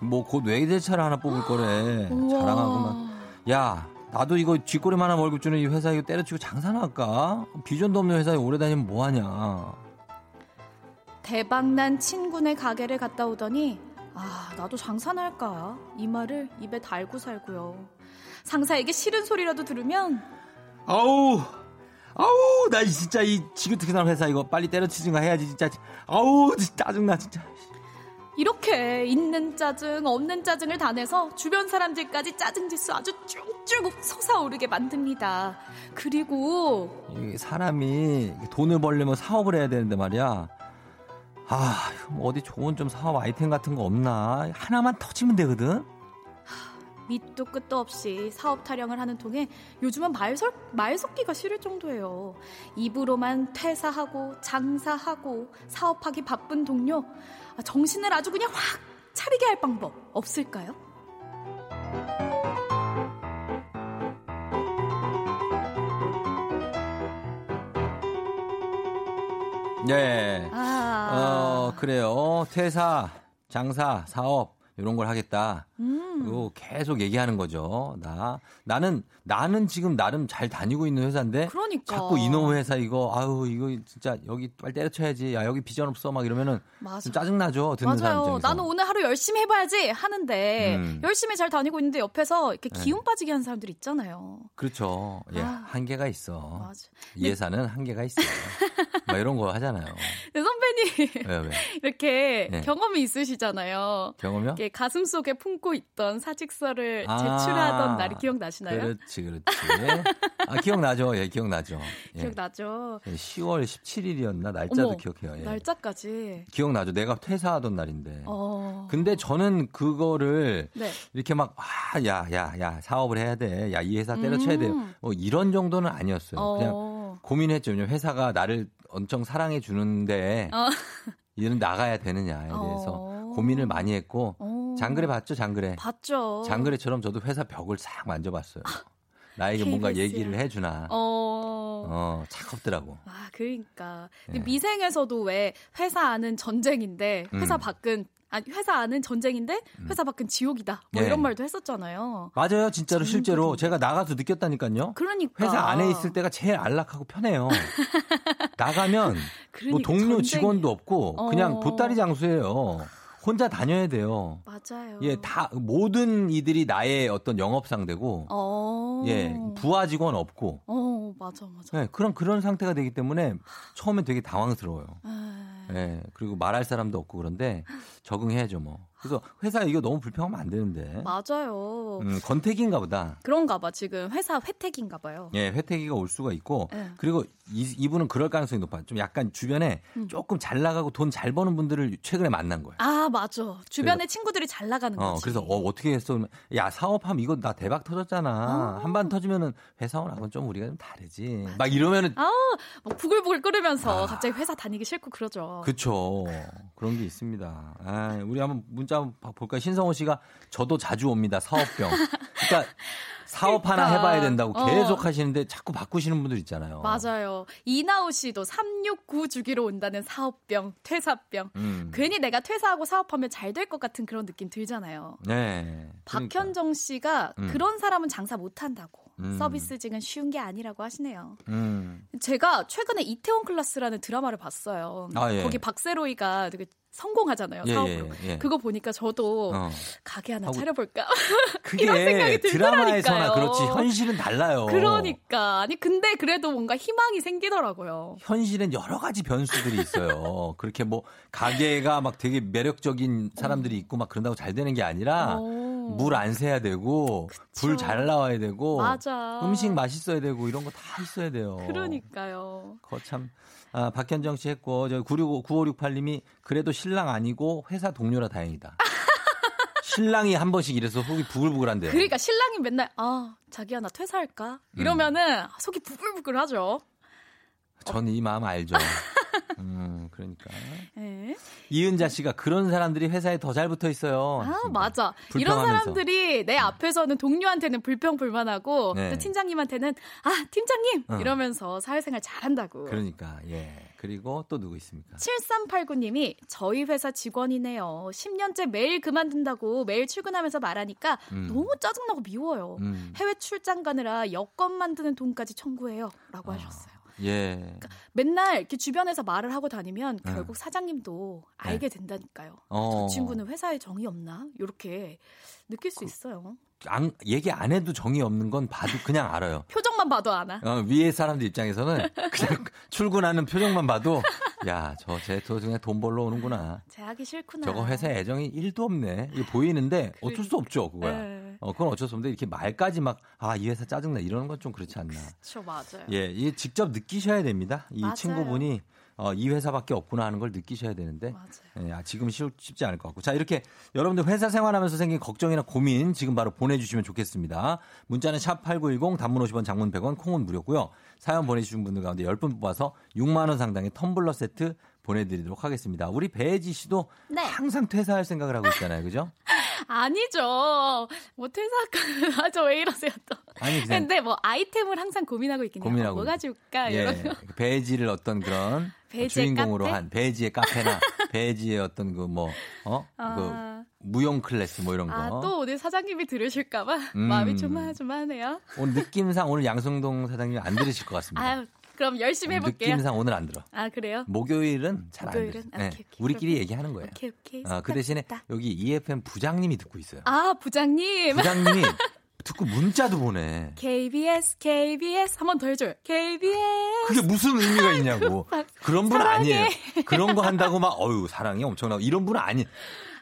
뭐 곧 외제차를 하나 뽑을 거래. [gasps] 자랑하고만. 야, 나도 이거 쥐꼬리만 한 월급 주는 이 회사 이거 때려치고 장사나 할까? 비전도 없는 회사에 오래 다니면 뭐 하냐? 대박난 친구네 가게를 갔다 오더니 아 나도 장사나 할까 이 말을 입에 달고 살고요 상사에게 싫은 소리라도 들으면 아우, 아우, 나 진짜 이 지긋지긋한 회사 이거 빨리 때려치든가 해야지 진짜. 아우, 진짜 짜증나 진짜. 이렇게 있는 짜증 없는 짜증을 다 내서 주변 사람들까지 짜증지수 아주 쭉쭉 솟아오르게 만듭니다 그리고 이 사람이 돈을 벌려면 사업을 해야 되는데 말이야. 아, 뭐 어디 좋은 좀 사업 아이템 같은 거 없나? 하나만 터지면 되거든. 밑도 끝도 없이 사업 타령을 하는 통에 요즘은 말, 설, 말 섞기가 싫을 정도예요. 입으로만 퇴사하고 장사하고 사업하기 바쁜 동료 아, 정신을 아주 그냥 확 차리게 할 방법 없을까요? 예. 아. 어, 그래요. 퇴사, 장사, 사업, 이런 걸 하겠다. 음. 계속 얘기하는 거죠. 나, 나는, 나는 지금 나름 잘 다니고 있는 회사인데. 그러니까. 자꾸 이놈 회사 이거, 아유, 이거 진짜 여기 빨리 때려쳐야지. 야, 여기 비전 없어. 막 이러면은. 맞아. 좀 짜증 나죠. 듣는 사람 맞아요. 입장에서. 나는 오늘 하루 열심히 해봐야지 하는데 음. 열심히 잘 다니고 있는데 옆에서 이렇게 네. 기운 빠지게 하는 사람들 있잖아요. 그렇죠. 예, 아. 한계가 있어. 맞아. 이 회사는 한계가 있어요. 막 이런 거 하잖아요. [laughs] 네, 선배님 왜? 이렇게 네. 경험이 있으시잖아요. 경험이요? 이렇게 가슴 속에 품고 있던 사직서를 아. 제출하던 날이 기억나시나요? 그렇지, 그렇지. 아, 기억나죠? 예, 기억나죠. 예. 기억나죠? 예, 10월 17일이었나? 날짜도 어머, 기억해요. 예. 날짜까지. 기억나죠? 내가 퇴사하던 날인데. 어. 근데 저는 그거를 네. 이렇게 막, 아, 야, 야, 야, 사업을 해야 돼. 야, 이 회사 때려쳐야 음. 돼. 뭐 이런 정도는 아니었어요. 어. 그냥 고민했죠. 왜냐면 회사가 나를 엄청 사랑해 주는데 어. 이런 나가야 되느냐에 대해서 어. 고민을 많이 했고 어. 장그래 봤죠, 장그래. 봤죠. 장그래처럼 저도 회사 벽을 싹 만져봤어요. [laughs] 나에게 뭔가 KBS 야. 얘기를 해주나. 어. 어, 차갑더라고. 아, 그러니까. 예. 미생에서도 왜 회사 안은 전쟁인데 회사 음. 밖은 아니 회사 안은 전쟁인데 회사 밖은 지옥이다. 뭐 예. 이런 말도 했었잖아요. 맞아요, 진짜로 실제로 제가 나가서 느꼈다니까요. 그러니까. 회사 안에 있을 때가 제일 안락하고 편해요. [laughs] 나가면 뭐 그러니까 동료 전쟁이- 직원도 없고 그냥 어. 보따리 장수예요. 혼자 다녀야 돼요. 맞아요. 예, 다 모든 이들이 나의 어떤 영업 상대고 어. 예, 부하 직원 없고 어, 맞아, 맞아. 예, 그런 그런 상태가 되기 때문에 처음엔 되게 당황스러워요. 아, 예, 그리고 말할 사람도 없고 그런데 적응해야죠, 뭐. 그래서 회사 이거 너무 불평하면 안 되는데. 맞아요. 음, 권태기인가 보다. 그런가 봐. 지금 회사 회택인가 봐요. 예, 회태기가 올 수가 있고 예. 그리고 이, 이분은 그럴 가능성이 높아요. 좀 약간 주변에 음. 조금 잘 나가고 돈 잘 버는 분들을 최근에 만난 거예요. 아, 맞아. 주변에 친구들이 잘 나가는 어, 거지. 그래서 어, 어떻게 했어? 야, 사업하면 이거 나 대박 터졌잖아. 한번 터지면은 회사원하고는 좀 우리가 좀 다르지. 막 이러면은 아, 막 부글부글 끓으면서 갑자기 회사 다니기 싫고 그러죠. 그쵸. 그런 게 있습니다. 아, 우리 한번 문자 한번 볼까요? 신성호 씨가 저도 자주 옵니다. 사업병. 그러니까 [laughs] 사업 하나 그러니까. 해봐야 된다고 어. 계속 하시는데 자꾸 바꾸시는 분들 있잖아요. 맞아요. 이나우 씨도 369 주기로 온다는 사업병, 퇴사병. 음. 괜히 내가 퇴사하고 사업하면 잘 될 것 같은 그런 느낌 들잖아요. 네. 그러니까. 박현정 씨가 음. 그런 사람은 장사 못 한다고. 음. 서비스직은 쉬운 게 아니라고 하시네요. 음. 제가 최근에 이태원 클라스라는 드라마를 봤어요. 아, 예. 거기 박세로이가 되게 성공하잖아요. 예, 사업으로. 예, 예. 그거 보니까 저도 어. 가게 하나 차려볼까? [laughs] 그게 이런 생각이 드라마에서나 들더라니까요. 그렇지 현실은 달라요. 그러니까 아니 근데 그래도 뭔가 희망이 생기더라고요. 현실엔 여러 가지 변수들이 있어요. 그렇게 뭐 가게가 막 되게 매력적인 사람들이 있고 막 그런다고 잘 되는 게 아니라 어. 물안 새야 되고 불 잘 나와야 되고 맞아. 음식 맛있어야 되고 이런 거 다 있어야 돼요. 그러니까요. 거참 아, 박현정 씨 했고 저 965, 9568님이 그래도 신랑 아니고 회사 동료라 다행이다. [laughs] 신랑이 한 번씩 이래서 속이 부글부글한데요. 그러니까 신랑이 맨날 아 자기야 나 퇴사할까 음. 이러면은 속이 부글부글하죠. 저는 이 마음 알죠. [laughs] 음, 그러니까. 예. 이은자 씨가 그런 사람들이 회사에 더 잘 붙어 있어요. 아 맞아. 이런 불평하면서. 사람들이 내 앞에서는 동료한테는 불평불만하고 네. 또 팀장님한테는 아 팀장님 어. 이러면서 사회생활 잘한다고. 그러니까 예. 그리고 또 누구 있습니까? 7389님이 저희 회사 직원이네요. 10년째 매일 그만둔다고 매일 출근하면서 말하니까 음. 너무 짜증나고 미워요. 음. 해외 출장 가느라 여권 만드는 돈까지 청구해요. 라고 하셨어요. 예. 맨날 이렇게 주변에서 말을 하고 다니면 네. 결국 사장님도 알게 된다니까요. 어. 저 친구는 회사에 정이 없나? 이렇게 느낄 수 있어요. 안, 얘기 안 해도 정이 없는 건 봐도 그냥 알아요. [laughs] 표정만 봐도 아나? 어, 위에 사람들 입장에서는 그냥 [laughs] 출근하는 표정만 봐도 야, 저쟤저 중에 돈 벌러 오는구나. 제 하기 싫구나. 저거 회사에 애정이 1도 없네. 이게 보이는데 어쩔 수 없죠, 그거야. 네. 어, 그건 어쩔 수 없는데 이렇게 말까지 막 아, 이 회사 짜증나 이러는 건 좀 그렇지 않나. 그렇죠, 맞아요. 예, 이 직접 느끼셔야 됩니다. 이 맞아요. 친구분이 어, 이 회사밖에 없구나 하는 걸 느끼셔야 되는데 예, 아, 지금 쉬, 쉽지 않을 것 같고 자 이렇게 여러분들 회사 생활하면서 생긴 걱정이나 고민 지금 바로 보내주시면 좋겠습니다. 문자는 샵 #8910 단문 50원, 장문 100원, 콩은 무료고요. 사연 보내주신 분들 가운데 10분 뽑아서 6만 원 상당의 텀블러 세트 보내드리도록 하겠습니다. 우리 배지 씨도 네. 항상 퇴사할 생각을 하고 있잖아요, 그죠? [laughs] 아니죠. 뭐 퇴사할까? 아저 [laughs] 왜 이러세요 또? 아니 근데 뭐 아이템을 항상 고민하고 있긴 해요. 고민하고 뭐가. 줄까? 예, 이런 거. 배지를 어떤 그런 [laughs] 배지의 주인공으로 카페? 한 배지의 카페나 [laughs] 배지의 어떤 그 뭐 어? 아. 그 무용 클래스 뭐 이런 거. 아, 또 오늘 사장님이 들으실까봐 음. 마음이 조마조마하네요. 오늘 느낌상 오늘 양승동 사장님 안 들으실 것 같습니다. 아유, 그럼 열심히 해볼게요. 느낌상 오늘 안 들어. 아, 그래요? 목요일은 잘 안 들어. 목요일은? 아, 네, 오케이, 오케이. 우리끼리 얘기하는 거예요. 오케이, 오케이. 어, 그 대신에 여기 EFM 부장님이 듣고 있어요. 아, 부장님. 부장님이 [laughs] 듣고 문자도 보내. KBS, KBS. 한 번 더 해줘요. KBS. 그게 무슨 의미가 있냐고. 그런 분 사랑해. 아니에요. 그런 거 한다고 막 어유 사랑이 엄청나고 이런 분 아니.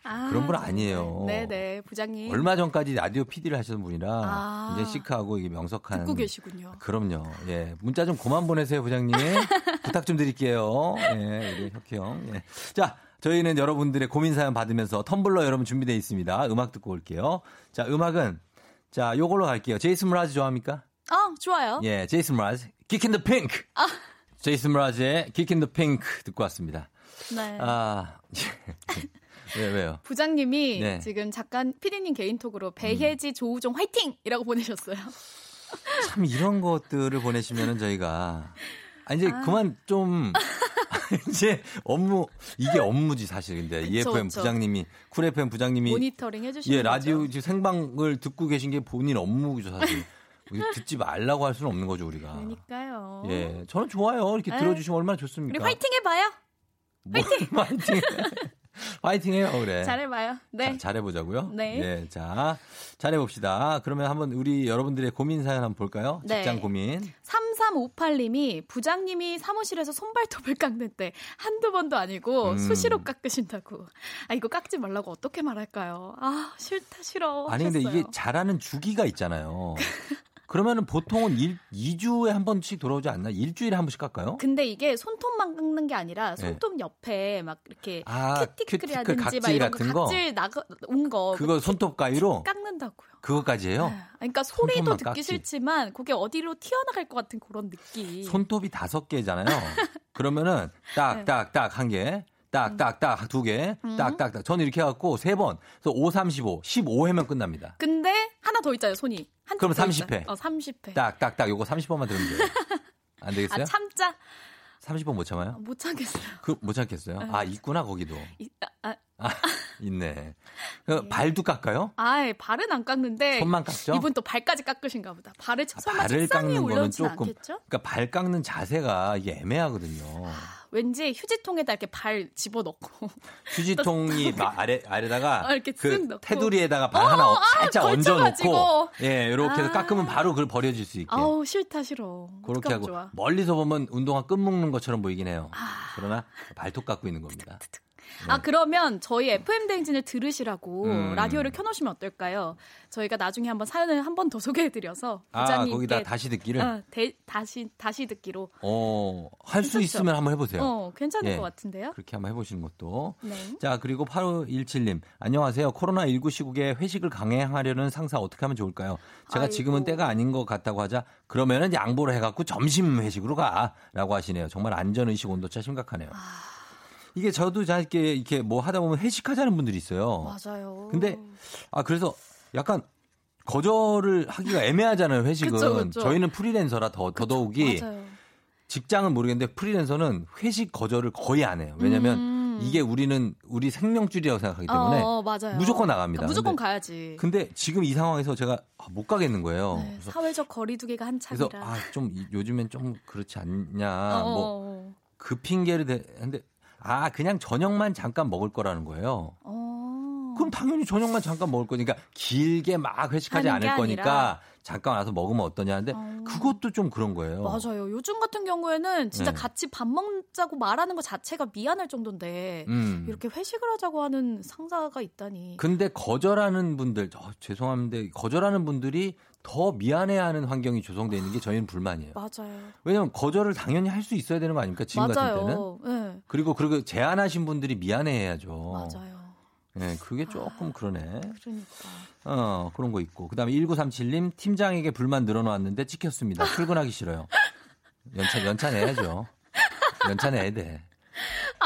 아, 그런 분 아니에요. 네네 부장님. 얼마 전까지 라디오 PD를 하시던 분이라 아. 굉장히 시크하고 이게 명석한. 듣고 계시군요. 그럼요. 예. 문자 좀 그만 보내세요, 부장님. [laughs] 부탁 좀 드릴게요. 예, 우리 혁희 형. 예. 자, 저희는 여러분들의 고민 사연 받으면서 텀블러 여러분 준비되어 있습니다. 음악 듣고 올게요. 자, 음악은 자, 요걸로 갈게요. 제이슨 므라즈 좋아합니까? 어 좋아요. 예, 제이슨 므라즈. Geek in the Pink. 아. 제이슨 므라즈의 Geek in the Pink 듣고 왔습니다. 네. 아, [laughs] 왜, 왜요? 부장님이 네. 음. 지금 잠깐 피디님 개인톡으로 배혜지 조우종 화이팅이라고 보내셨어요. 참 이런 것들을 보내시면은 저희가 아 이제 아. 그만 좀 [laughs] 이제 업무 이게 업무지 사실 근데 그쵸, EFM 그쵸. 부장님이 쿨 FM 부장님이 모니터링 해주시는 예 라디오 거죠. 지금 생방을 듣고 계신 게 본인 업무죠 사실 우리 듣지 말라고 할 수는 없는 거죠 우리가 그러니까요. 예 저는 좋아요 이렇게 네. 들어주시면 얼마나 우리 좋습니까 화이팅 해봐요. 뭐, 화이팅 [laughs] [laughs] 화이팅 해요 그래 잘해봐요. 네. 자, 잘해보자고요. 네. 예, 자, 잘해봅시다. 그러면 한번 우리 여러분들의 고민 사연 한번 볼까요? 네. 직장 고민. 3358님이 부장님이 사무실에서 손발톱을 [laughs] 깎는 때 한두 번도 아니고 음. 수시로 깎으신다고. 아, 이거 깎지 말라고 어떻게 말할까요? 아, 싫다, 싫어. 아니, 근데 하셨어요. 이게 잘하는 주기가 있잖아요. [laughs] 그러면은 보통은 일, 2주에 한 번씩 돌아오지 않나? 일주일에 한 번씩 깎아요? 근데 이게 손톱만 깎는 게 아니라 네. 손톱 옆에 막 이렇게 아, 큐티클이라든지 막 각질 이런 거 같은 거? 각질 나가 온 거. 그거 손톱 가위로? 깎는다고요. 그거까지 해요? 아, 그러니까 소리도 듣기 깎지. 싫지만 그게 어디로 튀어나갈 것 같은 그런 느낌. 손톱이 다섯 개잖아요. [laughs] 그러면은 딱, 네. 딱, 딱한 개. 딱, 딱, 딱 두 개. 음. 딱, 딱, 딱. 저는 이렇게 해갖고 세 번. 그래서 5, 35, 15회면 끝납니다. 근데 하나 더 있잖아요, 손이. 한 그럼 쪽더 30회. 있잖아요. 어, 30회. 딱, 딱, 딱. 요거 30번만 들으면 돼요. 안 되겠어요? 아, 참자. 30번 못 참아요? 못 참겠어요. 그, 못 참겠어요? 네. 아, 있구나, 거기도. 이- 아, 아, 있네. 그 발도 깎아요? 아, 발은 안 깎는데 손만 깎죠? 이분 또 발까지 깎으신가 보다. 발을 설마 발을 깎는 거는 조금. 않겠죠? 그러니까 발 깎는 자세가 이게 애매하거든요. 왠지 휴지통에다 이렇게 발 집어넣고 [laughs] 휴지통이 막 아래 아래다가 아, 이렇게 그쓱 넣고. 테두리에다가 발 어, 하나 아, 살짝 걸쳐가지고. 얹어놓고 예 이렇게 해서 아. 깎으면 바로 그걸 버려질 수 있게 아우 싫다 싫어. 그렇게 하고 좋아. 멀리서 보면 운동화 끈 묶는 것처럼 보이긴 해요. 그러나 발톱 깎고 있는 겁니다. 아 그러면 저희 FM 대행진을 들으시라고 네. 음. 라디오를 켜놓으시면 어떨까요? 저희가 나중에 한번 사연을 한 번 더 [laughs] 소개해드려서 아, 부장님께 거기다 다시 듣기를? 어, 대- 다시 다시 듣기로 어, 할수 괜찮죠? 있으면 한번 해보세요. 어 괜찮을 예. 것 같은데요. 그렇게 한번 해보시는 것도. 네. 자, 그리고 8517님. 안녕하세요. 코로나 19 시국에 회식을 강행하려는 상사 어떻게 하면 좋을까요? 제가 아이고. 지금은 때가 아닌 것 같다고 하자 그러면은 양보를 해갖고 점심 회식으로 가. 라고 하시네요. 정말 안전 의식 온도차 심각하네요. 아. 이게 저도 자 이렇게, 이렇게 뭐 하다 보면 회식하자는 분들이 있어요. 맞아요. 근데, 아, 그래서 약간 거절을 하기가 애매하잖아요, [laughs] 회식은. 그쵸, 그쵸. 저희는 프리랜서라 더, 더더욱이 맞아요. 직장은 모르겠는데 프리랜서는 회식 거절을 거의 안 해요. 왜냐면 음. 이게 우리는 우리 생명줄이라고 생각하기 때문에 어, 어, 맞아요. 무조건 나갑니다. 그러니까 무조건 근데, 가야지. 근데 지금 이 상황에서 제가 아, 못 가겠는 거예요. 네, 그래서, 사회적 거리두기가 한창이라. 그래서 아, 좀 이- 요즘엔 좀 그렇지 않냐. 어, 뭐 어, 그 핑계를 대는데 아, 그냥 저녁만 잠깐 먹을 거라는 거예요. 어. 그럼 당연히 저녁만 잠깐 먹을 거니까 길게 막 회식하지 않을 거니까. 잠깐 와서 먹으면 어떠냐는데 그것도 좀 그런 거예요. 맞아요. 요즘 같은 경우에는 진짜 네. 같이 밥 먹자고 말하는 것 자체가 미안할 정도인데 음. 이렇게 회식을 하자고 하는 상사가 있다니. 근데 거절하는 분들, 어, 죄송한데 거절하는 분들이 더 미안해하는 환경이 조성되어 있는 게 저희는 불만이에요. 맞아요. 왜냐면 거절을 당연히 할 수 있어야 되는 거 아닙니까? 지금 같은 때는. 맞아요. 네. 그리고 그리고 제안하신 분들이 미안해해야죠. 맞아요. 네, 그게 조금 그러네. 그러니까. 어, 그런 거 있고. 그다음에 1937님 팀장에게 불만 늘어놓았는데 찍혔습니다. 출근하기 싫어요. 연차 연차 내야죠. 연차 내야 돼.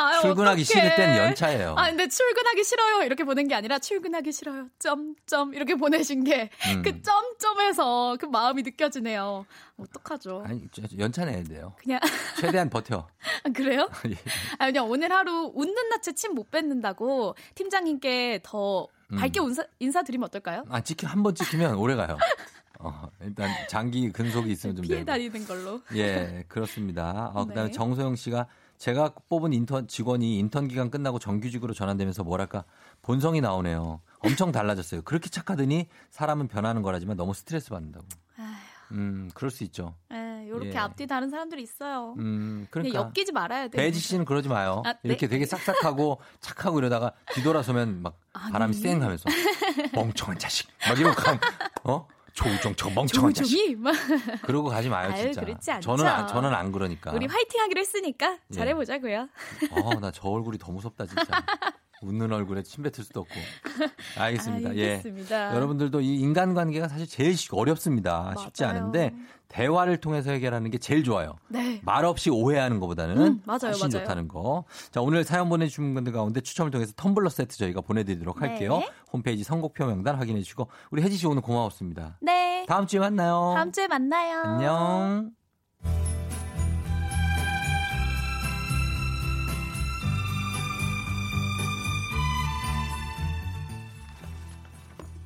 아유, 출근하기 어떡해. 싫을 땐 연차예요. 아, 근데 출근하기 싫어요. 이렇게 보낸 게 아니라 출근하기 싫어요. 점점 이렇게 보내신 게그 음. 점점에서 그 마음이 느껴지네요. 어떡하죠? 아니, 연차 내야 돼요. 그냥 [laughs] 최대한 버텨. 아, 그래요? [laughs] 예. 아, 그냥 오늘 하루 웃는 낯에 침 못 뱉는다고 팀장님께 더 음. 밝게 인사, 인사드리면 어떨까요? 아, 찍히 한번 찍히면 오래 가요. 어, 일단 장기 근속이 있으면 좀 피해 되고. 다니는 걸로. 예, 그렇습니다. 어, 그다음에 네. 정소영 씨가 제가 뽑은 인턴 직원이 인턴 기간 끝나고 정규직으로 전환되면서 뭐랄까 본성이 나오네요. 엄청 달라졌어요. 그렇게 착하더니 사람은 변하는 거라지만 너무 스트레스 받는다고. 음, 그럴 수 있죠. 에, 이렇게 예. 앞뒤 다른 사람들이 있어요. 음, 그러니까. 엮이지 말아야 돼요. 배지 씨는 그러지 마요. 아, 네? 이렇게 되게 싹싹하고 [laughs] 착하고 이러다가 뒤돌아서면 막 바람이 네. 쌩 하면서 멍청한 자식. 막 이러고 가면 어? 조우종 저 멍청한 자식. 조종이 막 [laughs] 그러고 가지 마요, 아유, 진짜. 그렇지 않죠. 저는 아- 저는 안 그러니까. 우리 화이팅하기로 했으니까 예. 잘해보자고요. 어, 나 저 얼굴이 더 무섭다 진짜. [laughs] 웃는 얼굴에 침 뱉을 수도 없고. 알겠습니다. [laughs] 알겠습니다. 예. 여러분들도 이 인간관계가 사실 제일 쉽- 어렵습니다. 쉽지 맞아요. 않은데 대화를 통해서 해결하는 게 제일 좋아요. 네. 말 없이 오해하는 것보다는 음, 맞아요, 훨씬 맞아요. 좋다는 거. 자, 오늘 사연 보내주신 분들 가운데 추첨을 통해서 텀블러 세트 저희가 보내드리도록 할게요. 네. 홈페이지 선곡표 명단 확인해 주시고 우리 혜지 씨 오늘 고마웠습니다. 네. 다음 주에 만나요. 다음 주에 만나요. 안녕.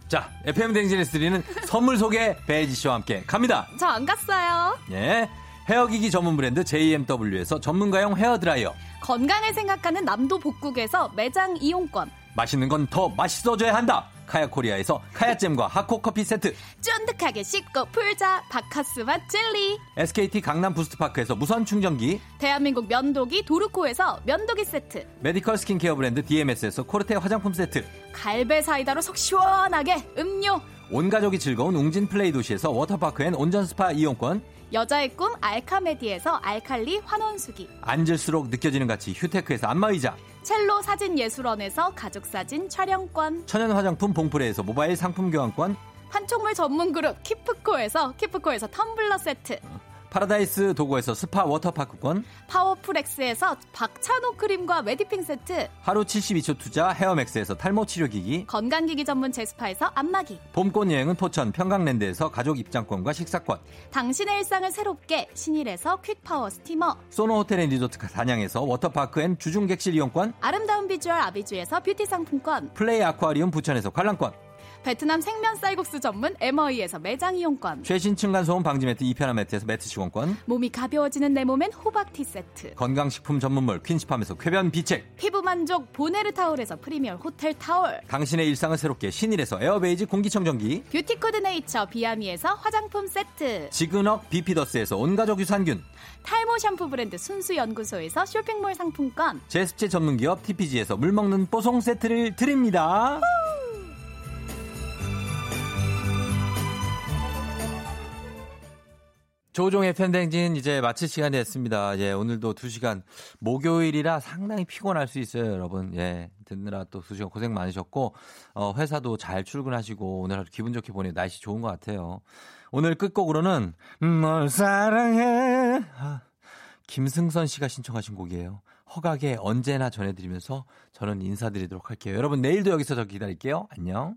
자, FM 대행진에서 드리는 선물 소개 배혜지 씨와 함께 갑니다. 저 안 갔어요. 예. 헤어기기 전문 브랜드 JMW에서 전문가용 헤어 드라이어. 건강을 생각하는 남도 복국에서 매장 이용권. 맛있는 건 더 맛있어져야 한다. 카야 코리아에서 카야잼과 하코 커피 세트. 쫀득하게 씹고 풀자 박카스 맛 젤리. SKT 강남 부스트파크에서 무선 충전기. 대한민국 면도기 도르코에서 면도기 세트. 메디컬 스킨케어 브랜드 DMS에서 코르테 화장품 세트. 갈배 사이다로 속 시원하게 음료. 온 가족이 즐거운 웅진 플레이 도시에서 워터파크 and 온천 스파 이용권. 여자의 꿈 알카메디에서 알칼리 환원수기. 앉을수록 느껴지는 가치 휴테크에서 안마의자. 첼로 사진 예술원에서 가족 사진 촬영권. 천연 화장품 봉프레에서 모바일 상품 교환권. 판촉물 전문 그룹 키프코에서 키프코에서 텀블러 세트. 파라다이스 도고에서 스파 워터파크권. 파워풀엑스에서 박찬호 크림과 메디핑 세트. 하루 72초 투자 헤어맥스에서 탈모 치료기기. 건강기기 전문 제스파에서 안마기. 봄꽃 여행은 포천 평강랜드에서 가족 입장권과 식사권. 당신의 일상을 새롭게 신일에서 퀵파워 스티머. 소노 호텔 앤 리조트 단양에서 워터파크 and 주중객실 이용권. 아름다운 비주얼 아비주에서 뷰티 상품권. 플레이 아쿠아리움 부천에서 관람권. 베트남 생면 쌀국수 전문 에머이에서 매장 이용권. 최신 층간소음 방지 매트 이편한 매트에서 매트 시공권. 몸이 가벼워지는 내 몸엔 호박 티 세트. 건강식품 전문몰 퀸시팜에서 쾌변 비책. 피부 만족 보네르 타올에서 프리미엄 호텔 타올. 당신의 일상을 새롭게 신일에서 에어베이지 공기청정기. 뷰티 코드 네이처 비아미에서 화장품 세트. 지근억 비피더스에서 온가족 유산균. 탈모 샴푸 브랜드 순수연구소에서 쇼핑몰 상품권. 제습제 전문기업 TPG에서 물먹는 뽀송 세트를 드립니다. 조종의 팬댕진 이제 마칠 시간이 됐습니다. 예, 오늘도 2시간 목요일이라 상당히 피곤할 수 있어요, 여러분. 예, 듣느라 또 2시간 고생 많으셨고 어, 회사도 잘 출근하시고 오늘 하루 기분 좋게 보내 날씨 좋은 것 같아요. 오늘 끝곡으로는 널 사랑해. 아, 김승선 씨가 신청하신 곡이에요. 허각의 언제나 전해드리면서 저는 인사드리도록 할게요. 여러분 내일도 여기서 저 기다릴게요. 안녕.